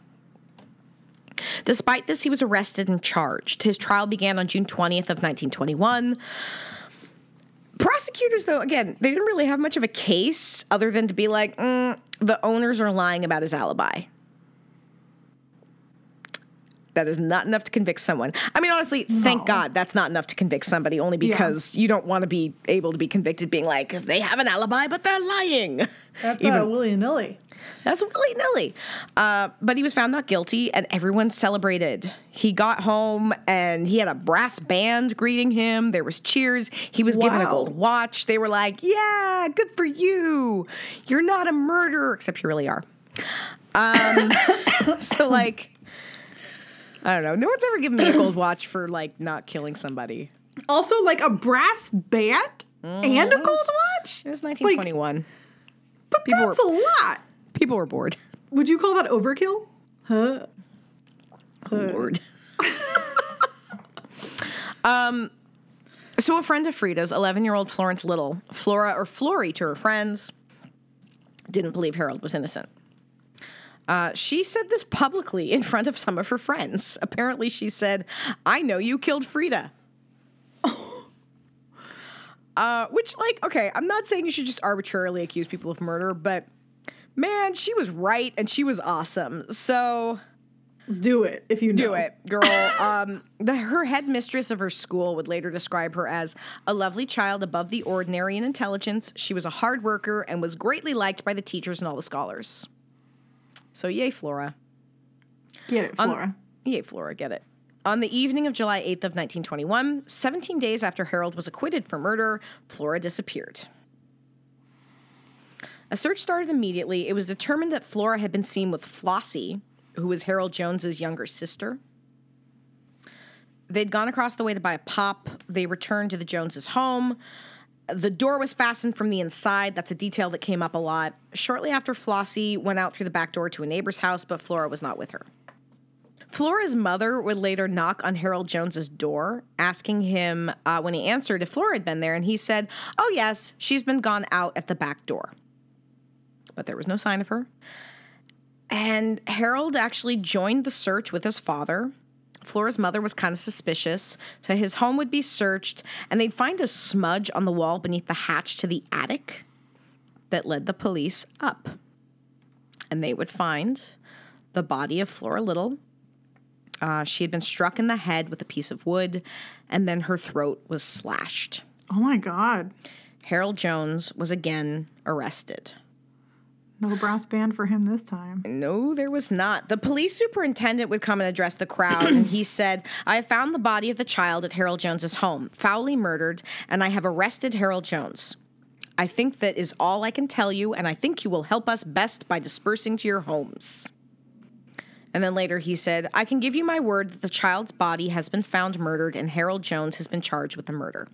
Despite this, he was arrested and charged. His trial began on June 20th of 1921. Prosecutors, though, again, they didn't really have much of a case other than to be like, mm, the owners are lying about his alibi. That is not enough to convict someone. I mean, honestly, thank God that's not enough to convict somebody, only because you don't want to be able to be convicted being like, they have an alibi, but they're lying. That's Even- uh, willy nilly. that's willy nilly. Uh, but he was found not guilty, and everyone celebrated. He got home, and he had a brass band greeting him. There was cheers. He was given a gold watch. They were like, "Yeah, good for you. You're not a murderer, except you really are." Um, so like, I don't know. No one's ever given me a gold watch for like not killing somebody. Also, like a brass band and a gold watch. It was 1921. But People that's a lot. People were bored. Would you call that overkill? Huh? Lord. um, so a friend of Freda's, 11 year old Florence Little, Flora or Flory to her friends, didn't believe Harold was innocent. Uh, she said this publicly in front of some of her friends. Apparently, she said, I know you killed Freda. uh, which, like, okay, I'm not saying you should just arbitrarily accuse people of murder, but man, she was right and she was awesome. So Do it if you know. do it, girl. um, the, her headmistress of her school would later describe her as a lovely child above the ordinary in intelligence. She was a hard worker and was greatly liked by the teachers and all the scholars. So, yay, Flora. Get it, Flora. Yay, Flora, get it. On the evening of July 8th of 1921, 17 days after Harold was acquitted for murder, Flora disappeared. A search started immediately. It was determined that Flora had been seen with Flossie, who was Harold Jones's younger sister. They'd gone across the way to buy a pop. They returned to the Joneses' home. The door was fastened from the inside. That's a detail that came up a lot. Shortly after Flossie went out through the back door to a neighbor's house, but Flora was not with her. Flora's mother would later knock on Harold Jones's door, asking him uh, when he answered if Flora had been there, and he said, "Oh yes, she's been gone out at the back door." But there was no sign of her. And Harold actually joined the search with his father. Flora's mother was kind of suspicious, so his home would be searched, and they'd find a smudge on the wall beneath the hatch to the attic that led the police up. And they would find the body of Flora Little. Uh, she had been struck in the head with a piece of wood, and then her throat was slashed. Oh my God. Harold Jones was again arrested. No brass band for him this time. No, there was not. The police superintendent would come and address the crowd, and he said, I have found the body of the child at Harold Jones's home, foully murdered, and I have arrested Harold Jones. I think that is all I can tell you, and I think you will help us best by dispersing to your homes. And then later he said, I can give you my word that the child's body has been found murdered, and Harold Jones has been charged with the murder.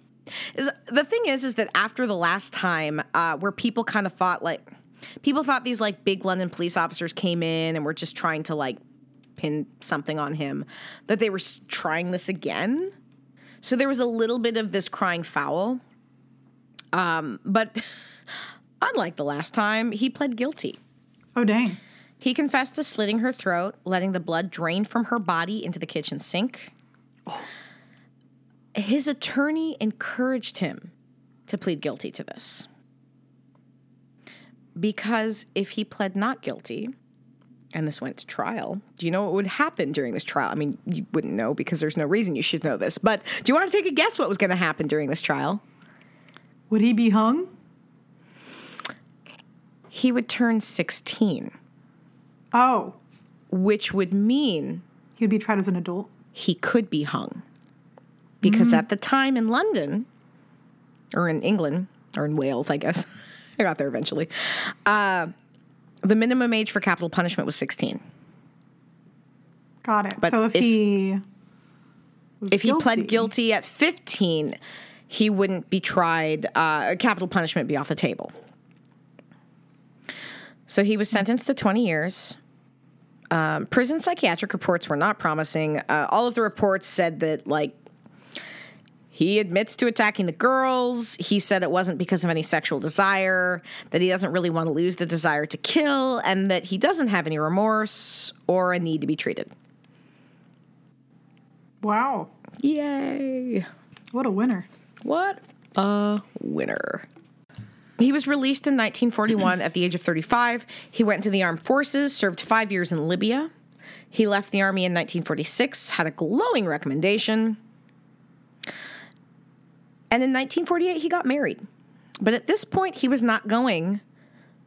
Is the thing is, is that after the last time, uh, where people kind of thought like people thought these like big London police officers came in and were just trying to like pin something on him, that they were trying this again. So there was a little bit of this crying foul. Um, but unlike the last time, he pled guilty. Oh, dang. He confessed to slitting her throat, letting the blood drain from her body into the kitchen sink. His attorney encouraged him to plead guilty to this. Because if he pled not guilty and this went to trial, do you know what would happen during this trial? I mean, you wouldn't know because there's no reason you should know this, but do you want to take a guess what was going to happen during this trial? Would he be hung? He would turn 16, Oh, which would mean he'd be tried as an adult. he could be hung. Because mm-hmm. at the time in London, or in England, or in Wales, I guess, I got there eventually, uh, the minimum age for capital punishment was 16. Got it. But so if, if- he If he pled guilty at 15, he wouldn't be tried, uh, capital punishment be off the table. So he was sentenced to 20 years. Um, prison psychiatric reports were not promising. Uh, all of the reports said that, like, he admits to attacking the girls. He said it wasn't because of any sexual desire, that he doesn't really want to lose the desire to kill, and that he doesn't have any remorse or a need to be treated. Wow, Yay! what a winner. What a winner. He was released in 1941 at the age of 35. He went into the armed forces, served five years in Libya. He left the army in 1946, had a glowing recommendation. And in 1948, he got married. But at this point, he was not going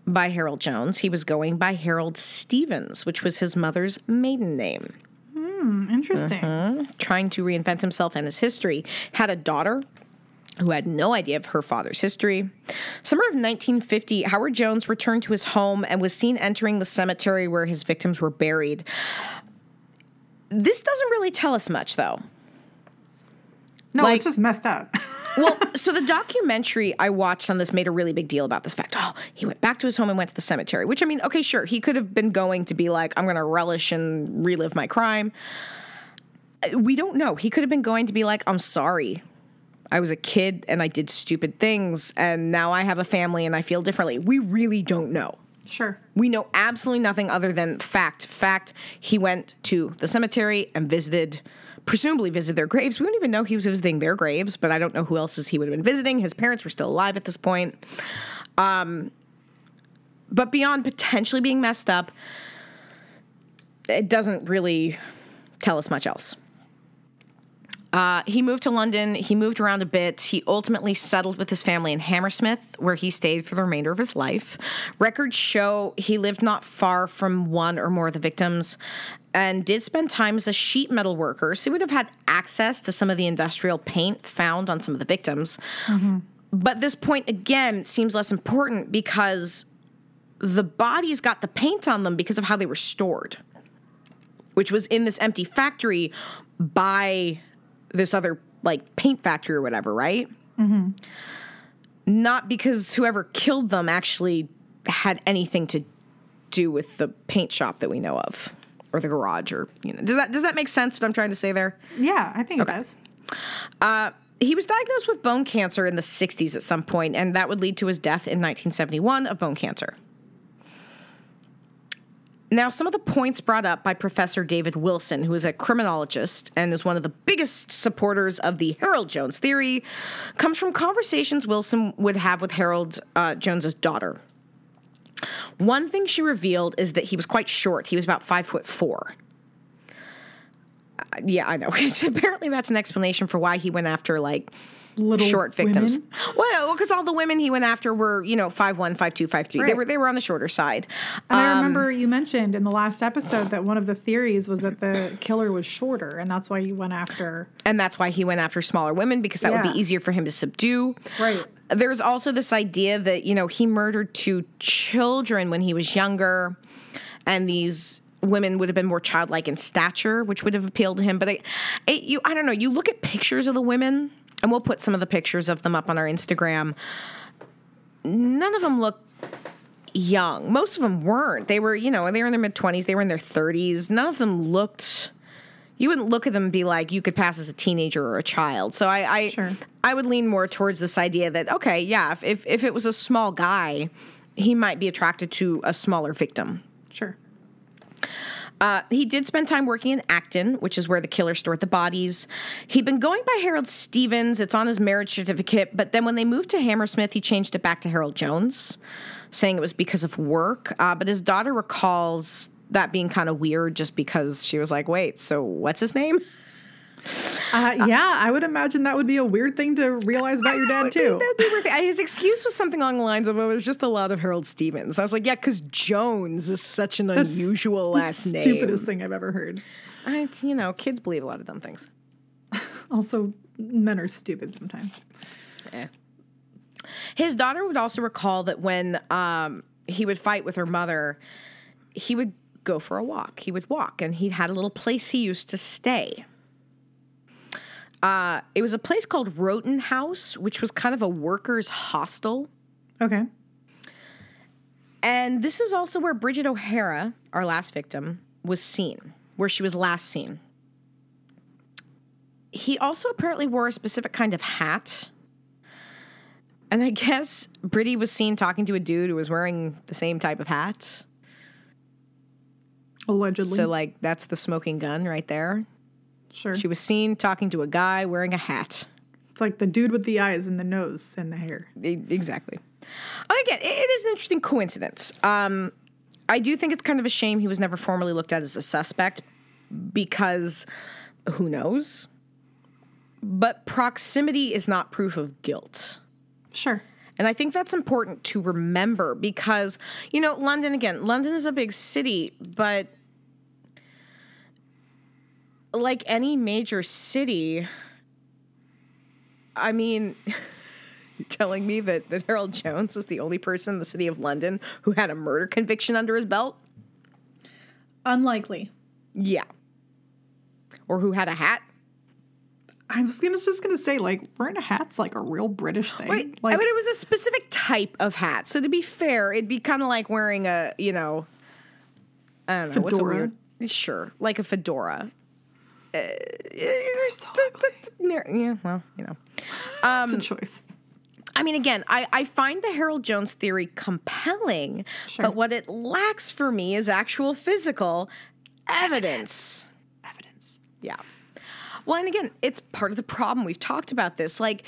by Harold Jones. He was going by Harold Stevens, which was his mother's maiden name hmm, Interesting. Mm-hmm. trying to reinvent himself and his history, had a daughter who had no idea of her father's history. Summer of 1950, Howard Jones returned to his home and was seen entering the cemetery where his victims were buried. This doesn't really tell us much, though. No, like- it's just messed up. Well, so the documentary I watched on this made a really big deal about this fact. Oh, he went back to his home and went to the cemetery, which I mean, okay, sure, he could have been going to be like, I'm going to relish and relive my crime. We don't know. He could have been going to be like, I'm sorry. I was a kid and I did stupid things, and now I have a family and I feel differently. We really don't know. sure. We know absolutely nothing other than fact. Fact, he went to the cemetery and visited, presumably visited their graves. We don't even know he was visiting their graves, but I don't know who else's he would have been visiting. His parents were still alive at this point. Um, but beyond potentially being messed up, it doesn't really tell us much else. Uh, he moved to London. He moved around a bit. He ultimately settled with his family in Hammersmith, where he stayed for the remainder of his life. Records show he lived not far from one or more of the victims and did spend time as a sheet metal worker. So he would have had access to some of the industrial paint found on some of the victims. But this point, again, seems less important because the bodies got the paint on them because of how they were stored which was in this empty factory by this other like paint factory or whatever, right? Mm-hmm. Not because whoever killed them actually had anything to do with the paint shop that we know of, or the garage, or you know. Does that does that make sense? What I'm trying to say there? Yeah, I think it does. He was diagnosed with bone cancer in the 60s at some point, and that would lead to his death in 1971 of bone cancer. Now, some of the points brought up by Professor David Wilson, who is a criminologist and is one of the biggest supporters of the Harold Jones theory, comes from conversations Wilson would have with Harold uh, Jones's daughter. One thing she revealed is that he was quite short. He was about five foot four. Uh, yeah, I know. Apparently, that's an explanation for why he went after like Little short victims. women? Well, because all the women he went after were, you know, five one, five two, five three. They Right. were they were on the shorter side. And I Um, remember you mentioned in the last episode that one of the theories was that the killer was shorter, and that's why he went after. and that's why he went after smaller women because that would be easier for him to subdue. Right. There's also this idea that you know he murdered two children when he was younger, and these women would have been more childlike in stature, which would have appealed to him. But I, it, you, I don't know. You look at pictures of the women, and we'll put some of the pictures of them up on our Instagram. None of them look young. Most of them weren't. They were, you know, they were in their mid 20s, they were in their 30s. None of them looked you wouldn't look at them and be like you could pass as a teenager or a child. So I I, Sure. I would lean more towards this idea that okay, yeah, if, if if it was a small guy, he might be attracted to a smaller victim. Sure. Uh, he did spend time working in Acton, which is where the killer stored the bodies. He'd been going by Harold Stevens. It's on his marriage certificate. But then when they moved to Hammersmith, he changed it back to Harold Jones, saying it was because of work. Uh, but his daughter recalls that being kind of weird just because she was like, wait, so what's his name? Uh, yeah, I would imagine that would be a weird thing to realize about your dad too. That'd be weird. His excuse was something along the lines of, "Oh, there's just a lot of Harold Stevens." I was like, "Yeah, because Jones is such an unusual last the name." Stupidest thing I've ever heard. I, you know, kids believe a lot of dumb things. Also, men are stupid sometimes. His daughter would also recall that when um, he would fight with her mother, he would go for a walk. He would walk, and he had a little place he used to stay. Uh, it was a place called Rowton House, which was kind of a workers' hostel. Okay. And this is also where Bridget O'Hara, our last victim, was seen, where she was last seen. He also apparently wore a specific kind of hat. And I guess Bridie was seen talking to a dude who was wearing the same type of hat. Allegedly. So, like, that's the smoking gun right there. sure. She was seen talking to a guy wearing a hat. It's like the dude with the eyes and the nose and the hair. Exactly. Again, it it is an interesting coincidence. Um, I do think it's kind of a shame he was never formally looked at as a suspect because who knows? But proximity is not proof of guilt. Sure. And I think that's important to remember because, you know, London, again, London is a big city, but like any major city, I mean, telling me that, that Harold Jones is the only person in the city of London who had a murder conviction under his belt? Unlikely. Yeah. Or who had a hat? I was gonna just gonna say like wearing a hat's like a real British thing. Right. Like I mean, it was a specific type of hat. So to be fair, it'd be kind of like wearing a, you know, I don't know, what's a Fedora? weird? Sure, like a fedora. So yeah, well, you know. it's a um, choice. I mean, again, I, I find the Harold Jones theory compelling, Sure. but what it lacks for me is actual physical evidence. Evidence. Yeah. Well, and again, it's part of the problem. We've talked about this. Like,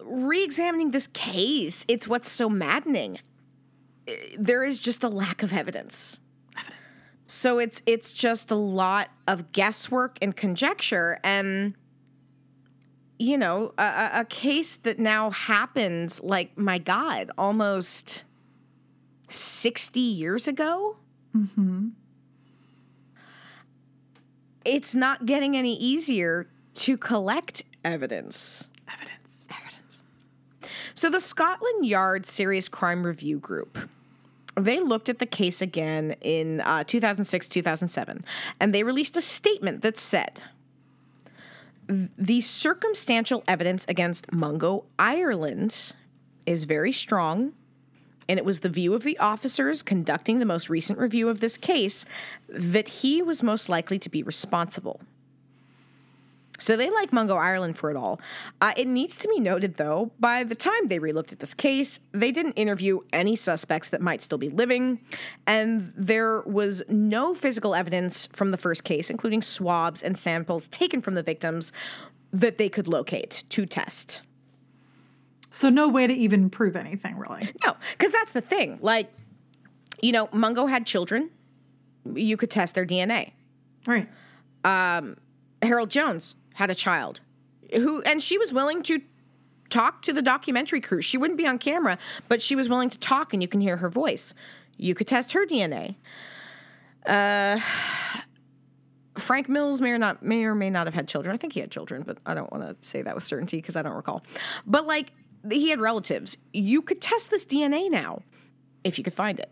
re examining this case, it's what's so maddening. Eh, there is just a lack of evidence. So it's it's just a lot of guesswork and conjecture and you know, a, a- case that now happened like my god, almost 60 years ago. Mm-hmm. It's not getting any easier to collect evidence. Evidence. Evidence. So the Scotland Yard Serious Crime Review Group they looked at the case again in uh, 2006 2007 and they released a statement that said the circumstantial evidence against mungo ireland is very strong and it was the view of the officers conducting the most recent review of this case that he was most likely to be responsible So they like Mungo Ireland for it all. Uh, it needs to be noted, though, by the time they relooked at this case, they didn't interview any suspects that might still be living, and there was no physical evidence from the first case, including swabs and samples taken from the victims, that they could locate to test. So no way to even prove anything, really. No, because that's the thing. Like, you know, Mungo had children. You could test their DNA. Right. Harold Jones had a child who and she was willing to talk to the documentary crew. She wouldn't be on camera, but she was willing to talk and you can hear her voice. You could test her DNA. Uh Frank Mills may or not may or may not have had children. I think he had children, but I don't want to say that with certainty because I don't recall. But like he had relatives. You could test this DNA now if you could find it.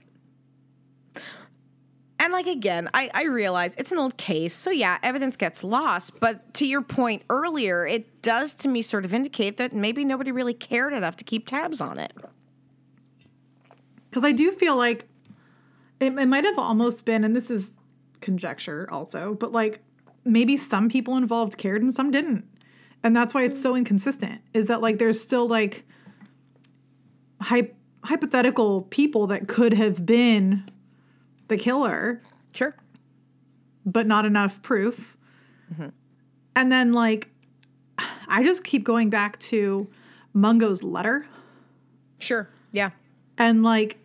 And like again, I, I realize it's an old case, so yeah, evidence gets lost. But to your point earlier, it does to me sort of indicate that maybe nobody really cared enough to keep tabs on it. Because I do feel like it, it might have almost been, and this is conjecture also, but like maybe some people involved cared and some didn't. And that's why it's so inconsistent, is that like there's still like hy- hypothetical people that could have been the killer, Sure. but not enough proof. Mm-hmm. And then like I just keep going back to Mungo's letter. Sure. Yeah. and like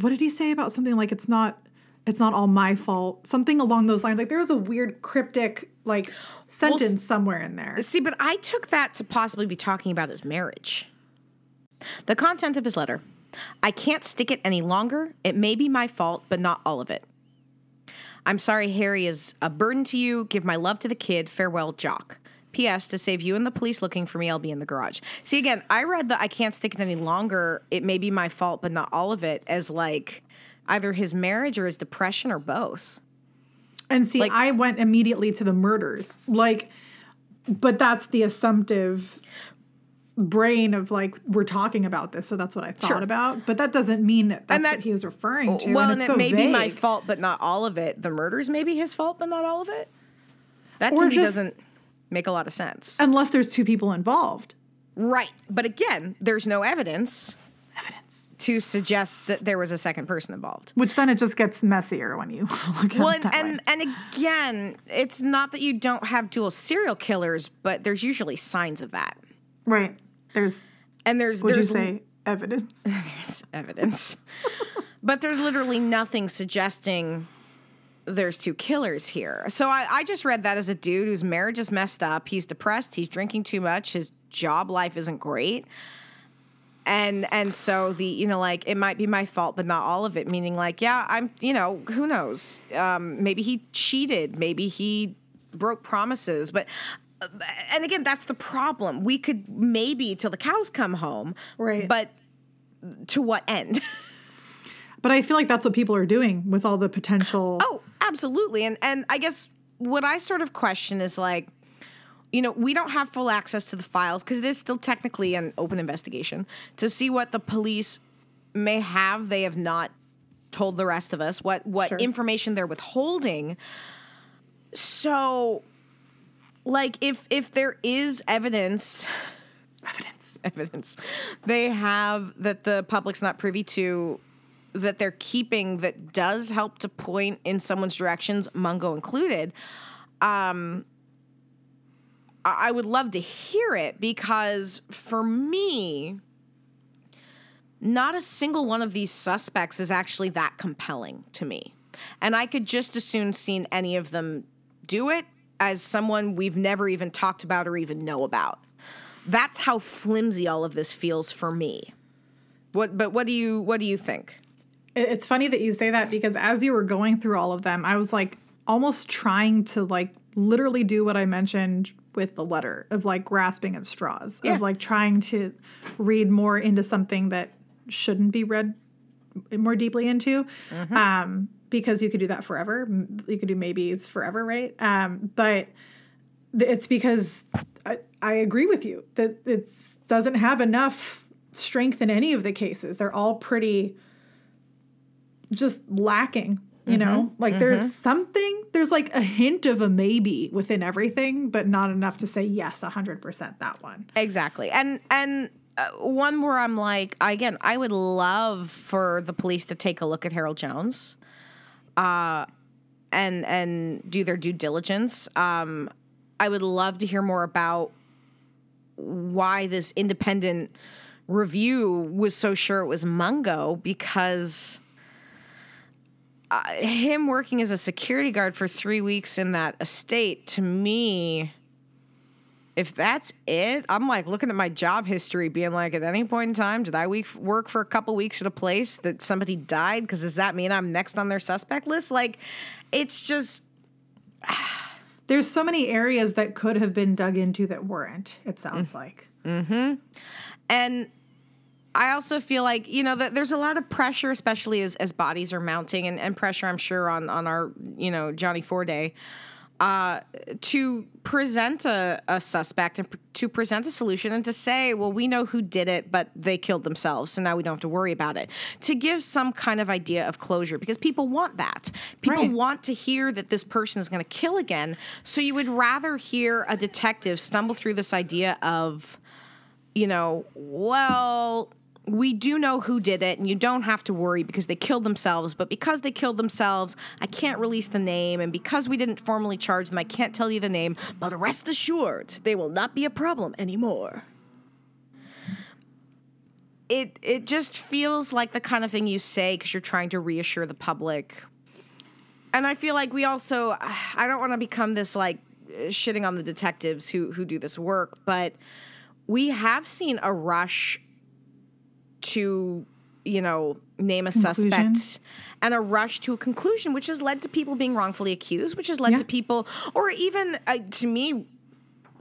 what did he say about something like it's not it's not all my fault something along those lines like there was a weird cryptic like sentence somewhere in there See, but I took that to possibly be talking about his marriage. The content of his letter I can't stick it any longer. It may be my fault, but not all of it. I'm sorry Harry is a burden to you. Give my love to the kid. Farewell, Jock. P.S. To save you and the police looking for me, I'll be in the garage. See, again, I read that I can't stick it any longer. It may be my fault, but not all of it, as like either his marriage or his depression or both. and see like- i went immediately to the murders like but that's the assumptive brain of like we're talking about this so that's what i thought Sure. about but that doesn't mean that that's And that- what he was referring to well, and and, it so may be my fault, but not all of it. The murders may be his fault, but not all of it. That to Or me just- doesn't make a lot of sense. unless there's two people involved right. But again, there's no evidence evidence to suggest that there was a second person involved. which then it just gets messier when you look at Well, it and, that and, and again, it's not that you don't have dual serial killers, but there's usually signs of that. right there's And there's would you there's say evidence there's evidence. but there's literally nothing suggesting there's two killers here. So I, I just read that as a dude whose marriage is messed up. He's depressed. He's drinking too much. His job life isn't great. And and so the you know like it might be my fault, but not all of it. Meaning like yeah, I'm you know who knows? Um, maybe he cheated. Maybe he broke promises. But and again, that's the problem. We could maybe till the cows come home, Right. But to what end? But I feel like that's what people are doing with all the potential. Oh, absolutely. And and I guess what I sort of question is like, you know, we don't have full access to the files because it is still technically an open investigation to see what the police may have. They have not told the rest of us what what Sure. information they're withholding. So like if if there is evidence evidence. evidence they have that the public's not privy to that they're keeping that does help to point in someone's directions mungo included um i would love to hear it because for me not a single one of these suspects is actually that compelling to me and i could just as soon seen any of them do it as someone we've never even talked about or even know about that's how flimsy all of this feels for me. What but what do you what do you think? It's funny that you say that because as you were going through all of them, I was like almost trying to like literally do what I mentioned with the letter of like grasping at straws, Yeah. of like trying to read more into something that shouldn't be read more deeply into. Um, because you could do that forever. You could do maybes forever, right? Um, but it's because I, I agree with you that it doesn't have enough strength in any of the cases. They're all pretty just lacking You know, like there's something, there's like a hint of a maybe within everything, but not enough to say yes, 100% that one. Exactly. And and uh, one where I'm like, again, I would love for the police to take a look at Harold Jones, uh, and and do their due diligence. Um, I would love to hear more about why this independent review was so sure it was Mungo because. Uh, him working as a security guard for three weeks in that estate to me if that's it, I'm like looking at my job history, being like, at any point in time, did I week, work for a couple weeks at a place that somebody died? Because does that mean I'm next on their suspect list? Like, it's just. There's so many areas that could have been dug into that weren't, it sounds like. Hmm. And I also feel like you know that there's a lot of pressure, especially as, as bodies are mounting, and, and pressure I'm sure on on our you know Johnny Four Day, uh, to present a, a suspect and pr- to present a solution and to say, well, we know who did it, but they killed themselves, so now we don't have to worry about it. To give some kind of idea of closure because people want that. People Right. want to hear that this person is going to kill again. So you would rather hear a detective stumble through this idea of you know, well, we do know who did it, and you don't have to worry because they killed themselves. But because they killed themselves, I can't release the name. And because we didn't formally charge them, I can't tell you the name. But rest assured, they will not be a problem anymore. It, it just feels like the kind of thing you say because you're trying to reassure the public. And I feel like we also, I don't want to become this like shitting on the detectives who, who do this work, but we have seen a rush to you know name a Conclusion. suspect and a rush to a conclusion which has led to people being wrongfully accused which has led Yeah. to people or even uh, to me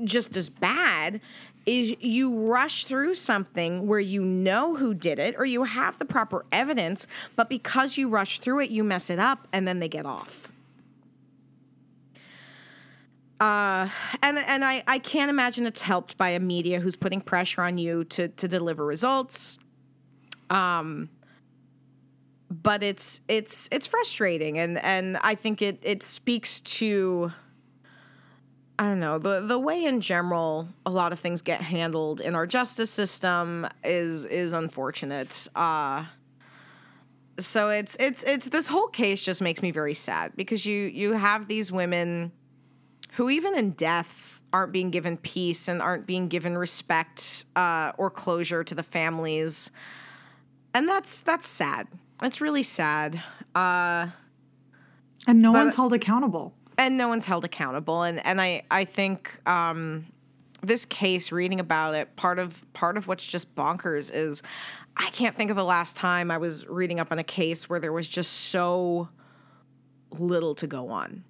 just as bad is you rush through something where you know who did it or you have the proper evidence but because you rush through it you mess it up and then they get off uh, and and I, I can't imagine it's helped by a media who's putting pressure on you to to deliver results. Um, but it's it's it's frustrating, and and I think it it speaks to. I don't know the the way in general a lot of things get handled in our justice system is is unfortunate. Uh, so it's it's it's this whole case just makes me very sad because you you have these women who even in death aren't being given peace and aren't being given respect uh, or closure to the families and that's that's sad it's really sad uh, And no one's held accountable. and no one's held accountable and and i i think um this case reading about it part of part of what's just bonkers is i can't think of the last time i was reading up on a case where there was just so little to go on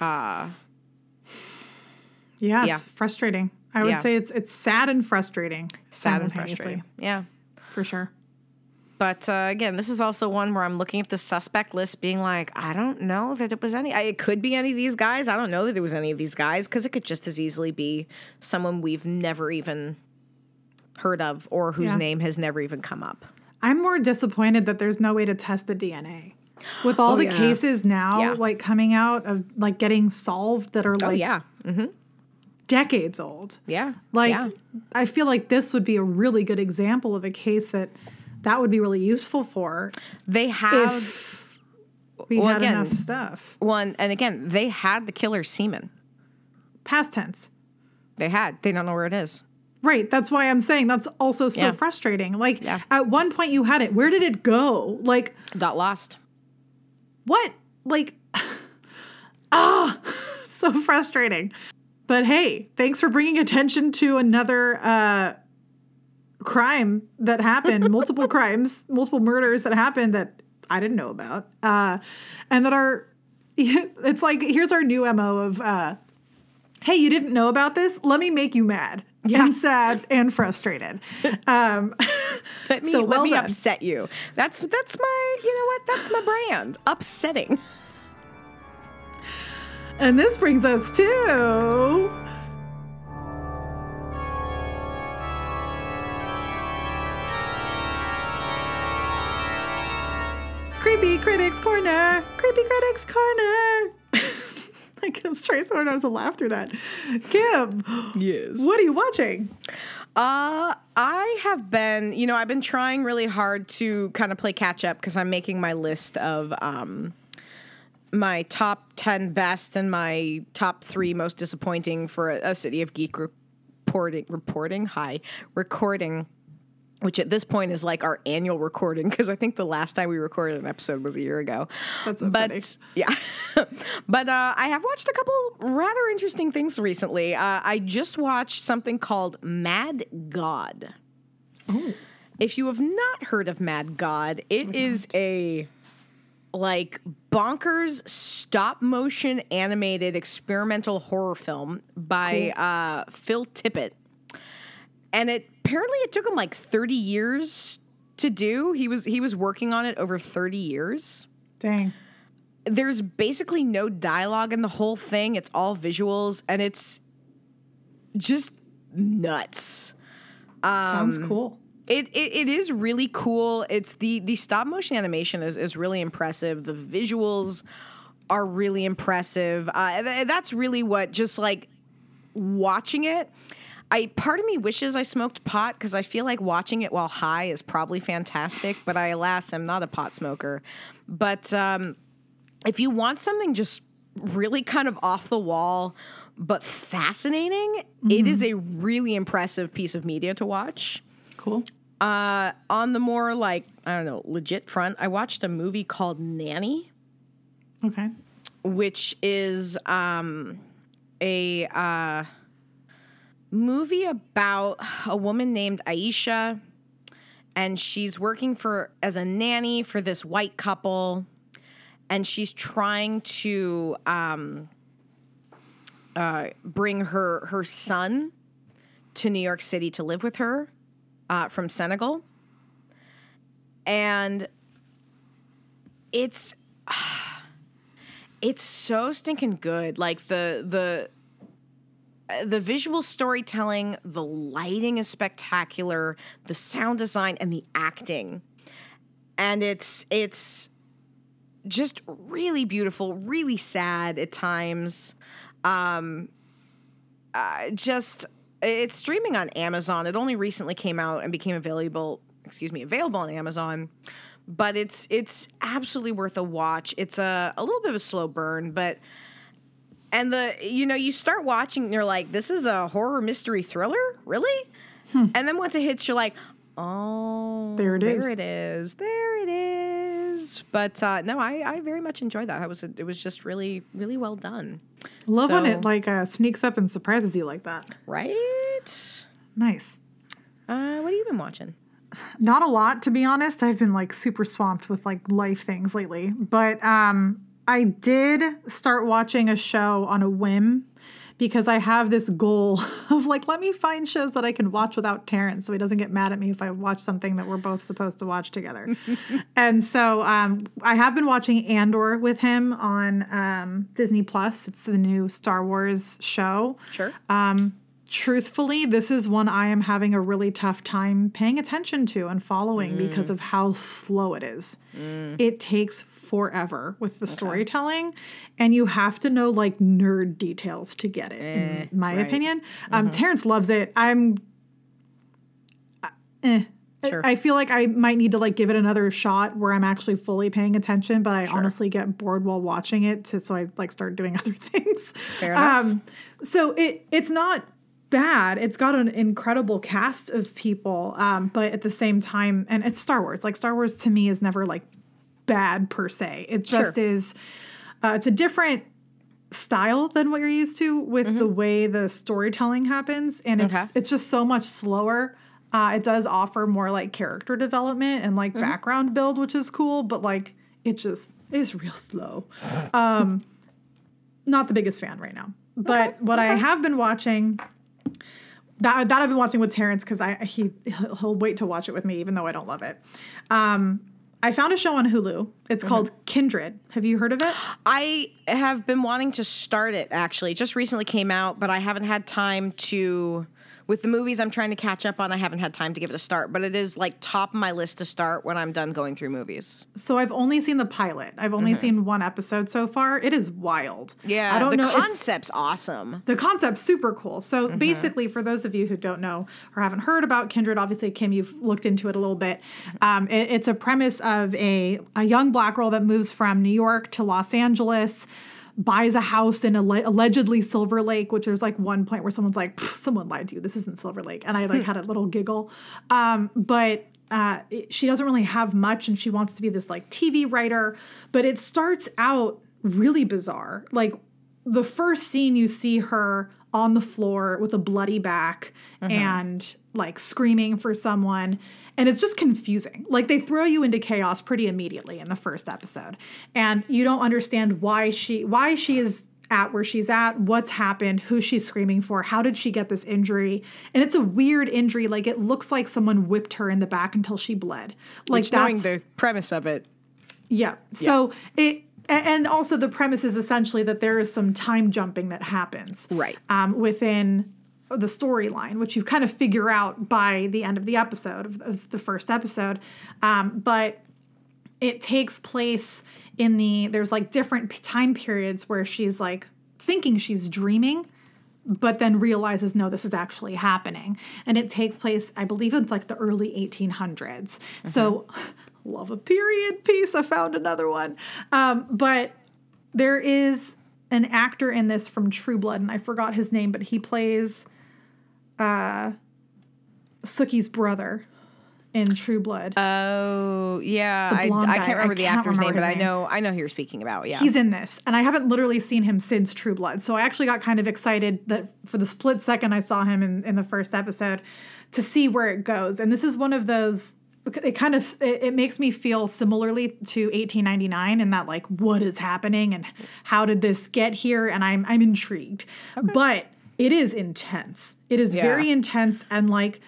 Yeah, Yeah. it's frustrating. I would Yeah. say it's it's sad and frustrating. sad and frustrating yeah For sure. But uh, again, this is also one where I'm looking at the suspect list, being like, I don't know that it was any. I, it could be any of these guys. I don't know that it was any of these guys because it could just as easily be someone we've never even heard of or whose Yeah. name has never even come up. I'm more disappointed that there's no way to test the DNA. With all Oh, the yeah. cases now Yeah. like coming out of like getting solved that are Oh like yeah, decades old. yeah, Like yeah. I feel like this would be a really good example of a case that that would be really useful for they have we Well, had again- enough stuff. one, and again, they had the killer's semen. Past tense. They had. They don't know where it is. Right. That's why I'm saying that's also so Yeah. frustrating. Like Yeah. at one point you had it. Where did it go? Like Got lost. what? Like ah, so frustrating. But hey, thanks for bringing attention to another uh crime that happened, multiple crimes, multiple murders that happened that I didn't know about. Uh and that are it's like here's our new MO of uh hey, you didn't know about this? Let me make you mad. And sad and frustrated. Um, Let me, So let well me done. upset you. That's that's my you know what? That's my brand. Upsetting. And this brings us to creepy Creepy Critics Corner. Creepy Critics Corner. like I was trying so hard not to laugh through that. Kim, Yes. what are you watching? Uh, I have been, you know, I've been trying really hard to kind of play catch up because I'm making my list of um, my top 10 best and my top three most disappointing for a, a City of Geek reporting, reporting, hi, recording. Which at this point is like our annual recording because I think the last time we recorded an episode was a year ago. That's so but funny. yeah, but uh, I have watched a couple rather interesting things recently. Uh, I just watched something called Mad God. If you have not heard of Mad God, it is a like bonkers stop motion animated experimental horror film by uh, Phil Tippett. And it apparently it took him like 30 years to do. He was he was working on it over 30 years Dang. there's basically no dialogue in the whole thing. It's all visuals and it's just nuts. Sounds cool. It, it it is really cool. It's the the stop motion animation is is really impressive. The visuals are really impressive. Uh, th- that's really what just like watching it. I part of me wishes I smoked pot because I feel like watching it while high is probably fantastic. But I, alas, am not a pot smoker. But um, if you want something just really kind of off the wall but fascinating, it is a really impressive piece of media to watch. Cool. Uh, on the more like I don't know legit front, I watched a movie called Nanny Okay. which is um, a uh, movie about a woman named Aisha, and she's working for as a nanny for this white couple, and she's trying to um, uh, bring her her son to New York City to live with her uh, from Senegal, and it's it's so stinking good. Like the the the visual storytelling, the lighting is spectacular, the sound design and the acting. And it's it's just really beautiful, really sad at times. Um uh, just it's streaming on Amazon. It only recently came out and became available, excuse me, available on Amazon but it's it's absolutely worth a watch. It's a a little bit of a slow burn, but and the you know you start watching and you're like, this is a horror mystery thriller, really? Hmm. And then once it hits, you're like, oh, There it there is. it is, there it is. But uh, no, I I very much enjoyed that. That was it was just really really well done. Love when it like uh, sneaks up and surprises you like that. right. Nice. Uh, what have you been watching? Not a lot, to be honest. I've been like super swamped with like life things lately. But um, I did start watching a show on a whim because I have this goal of like, let me find shows that I can watch without Terrence so he doesn't get mad at me if I watch something that we're both supposed to watch together. and so um, I have been watching Andor with him on um, Disney Plus. It's the new Star Wars show. Sure. Truthfully, this is one I am having a really tough time paying attention to and following because of how slow it is. It takes forever with the storytelling, and you have to know like nerd details to get it, in my right. opinion. Um, Terrence loves it. I'm. uh, eh. Sure. I feel like I might need to like give it another shot where I'm actually fully paying attention, but I honestly get bored while watching it, to, so I like start doing other things. Fair enough. Um, so it it's not bad. It's got an incredible cast of people, um, but at the same time, and it's Star Wars. Like Star Wars to me is never like bad per se. It just Sure. is. Uh, it's a different style than what you're used to with the way the storytelling happens, and it's Mm-hmm. Okay. it's just so much slower. Uh, it does offer more like character development and Mm-hmm. like background build, which is cool, but like it just is real slow. Um, not the biggest fan right now. But what I have been watching that that I've been watching with Terrence because I he he'll he'll wait to watch it with me even though I don't love it. Um, I found a show on Hulu. It's mm-hmm. called Kindred. Have you heard of it? I have been wanting to start it actually. It just recently came out, but I haven't had time to with the movies I'm trying to catch up on, I haven't had time to give it a start, but it is like top of my list to start when I'm done going through movies. So I've only seen the pilot. I've only seen one episode so far. It is wild. Yeah, I don't the know. it's- concept's awesome. the concept's super cool. So Mm-hmm. basically, for those of you who don't know or haven't heard about Kindred, obviously Kim, you've looked into it a little bit. Um, it- it's a premise of a a young black girl that moves from New York to Los Angeles. Buys a house in alle- allegedly Silver Lake, which there's like one point where someone's like, "Someone lied to you. This isn't Silver Lake," and I like had a little giggle. Um, but uh, it- she doesn't really have much, and she wants to be this like TV writer. But it starts out really bizarre. Like the first scene you see her on the floor with a bloody back and like screaming for someone and it's just confusing. Like they throw you into chaos pretty immediately in the first episode. And you don't understand why she why she is at where she's at what's happened who she's screaming for how did she get this injury? And it's a weird injury. Like it looks like someone whipped her in the back until she bled. Like Which, knowing that's the premise of it, yeah. So it and also the premise is essentially that there is some time jumping that happens Right. um, within the storyline, which you kind of figure out by the end of the episode of, of the first episode. Um, but it takes place in the there's like different time periods where she's like thinking she's dreaming but then realizes no this is actually happening. And it takes place i believe it's like the early 1800s so love a period piece i found another one. Um, but there is an actor in this from true blood and i forgot his name but he plays uh Sookie's brother in True Blood. Oh yeah, I, I can't remember I the can't actor's remember name, but I know I know who you're speaking about. Yeah, He's in this, and I haven't literally seen him since True Blood. So I actually got kind of excited that for the split second I saw him in, in the first episode to see where it goes. And this is one of those. It kind of it, it makes me feel similarly to 1899 in that like what is happening and how did this get here? And I'm I'm intrigued, but it is intense. It is Yeah. very intense, and like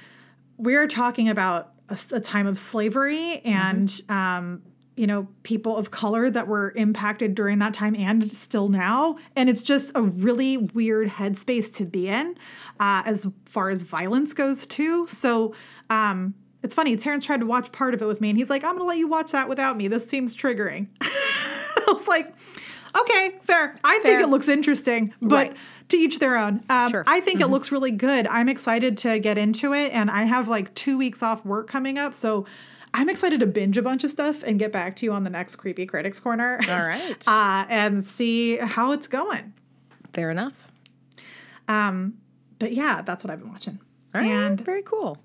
we're talking about a time of slavery and um, you know people of color that were impacted during that time and still now. And it's just a really weird headspace to be in uh, as far as violence goes too. So um, it's funny terrence tried to watch part of it with me and he's like i'm gonna let you watch that without me. This seems triggering. I was like okay fair i think it looks interesting but Right. to each their own. Um, Sure. I think it looks really good. I'm excited to get into it, and I have like two weeks off work coming up, so I'm excited to binge a bunch of stuff and get back to you on the next Creepy Critics Corner. All right. uh, and see how it's going. fair enough. Um, But yeah, that's what I've been watching. All right, and very cool.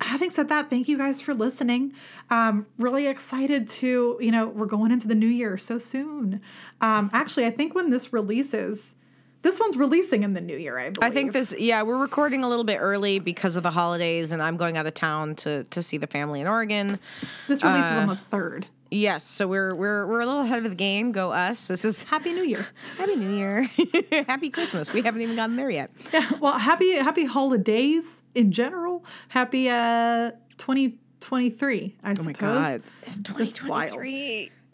Having said that, thank you guys for listening. Um, really excited to, you know, we're going into the new year so soon. Um, actually, I think when this releases, this one's releasing in the new year, I believe. I think this, yeah, we're recording a little bit early because of the holidays, and I'm going out of town to to see the family in Oregon. this releases uh, on the third. Yes, so we're we're we're a little ahead of the game. Go us! This is Happy New Year. Happy New Year, Happy Christmas. We haven't even gotten there yet. Yeah, well, happy happy holidays in general. Happy uh 2023, I suppose. it's It's wild.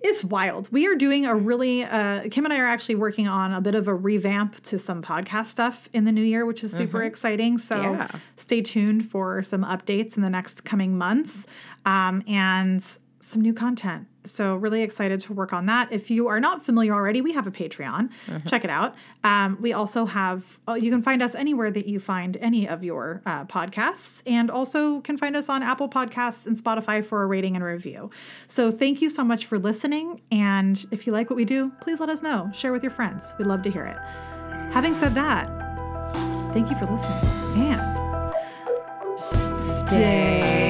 It's wild. We are doing a really uh Kim and I are actually working on a bit of a revamp to some podcast stuff in the new year, which is super exciting. So Yeah. stay tuned for some updates in the next coming months. Um and some new content. So really excited to work on that. If you are not familiar already, we have a Patreon. Check it out. Um, we also have. You can find us anywhere that you find any of your uh, podcasts, and also can find us on Apple Podcasts and Spotify for a rating and review. So thank you so much for listening. And if you like what we do, please let us know. Share with your friends. We'd love to hear it. Having said that, thank you for listening, and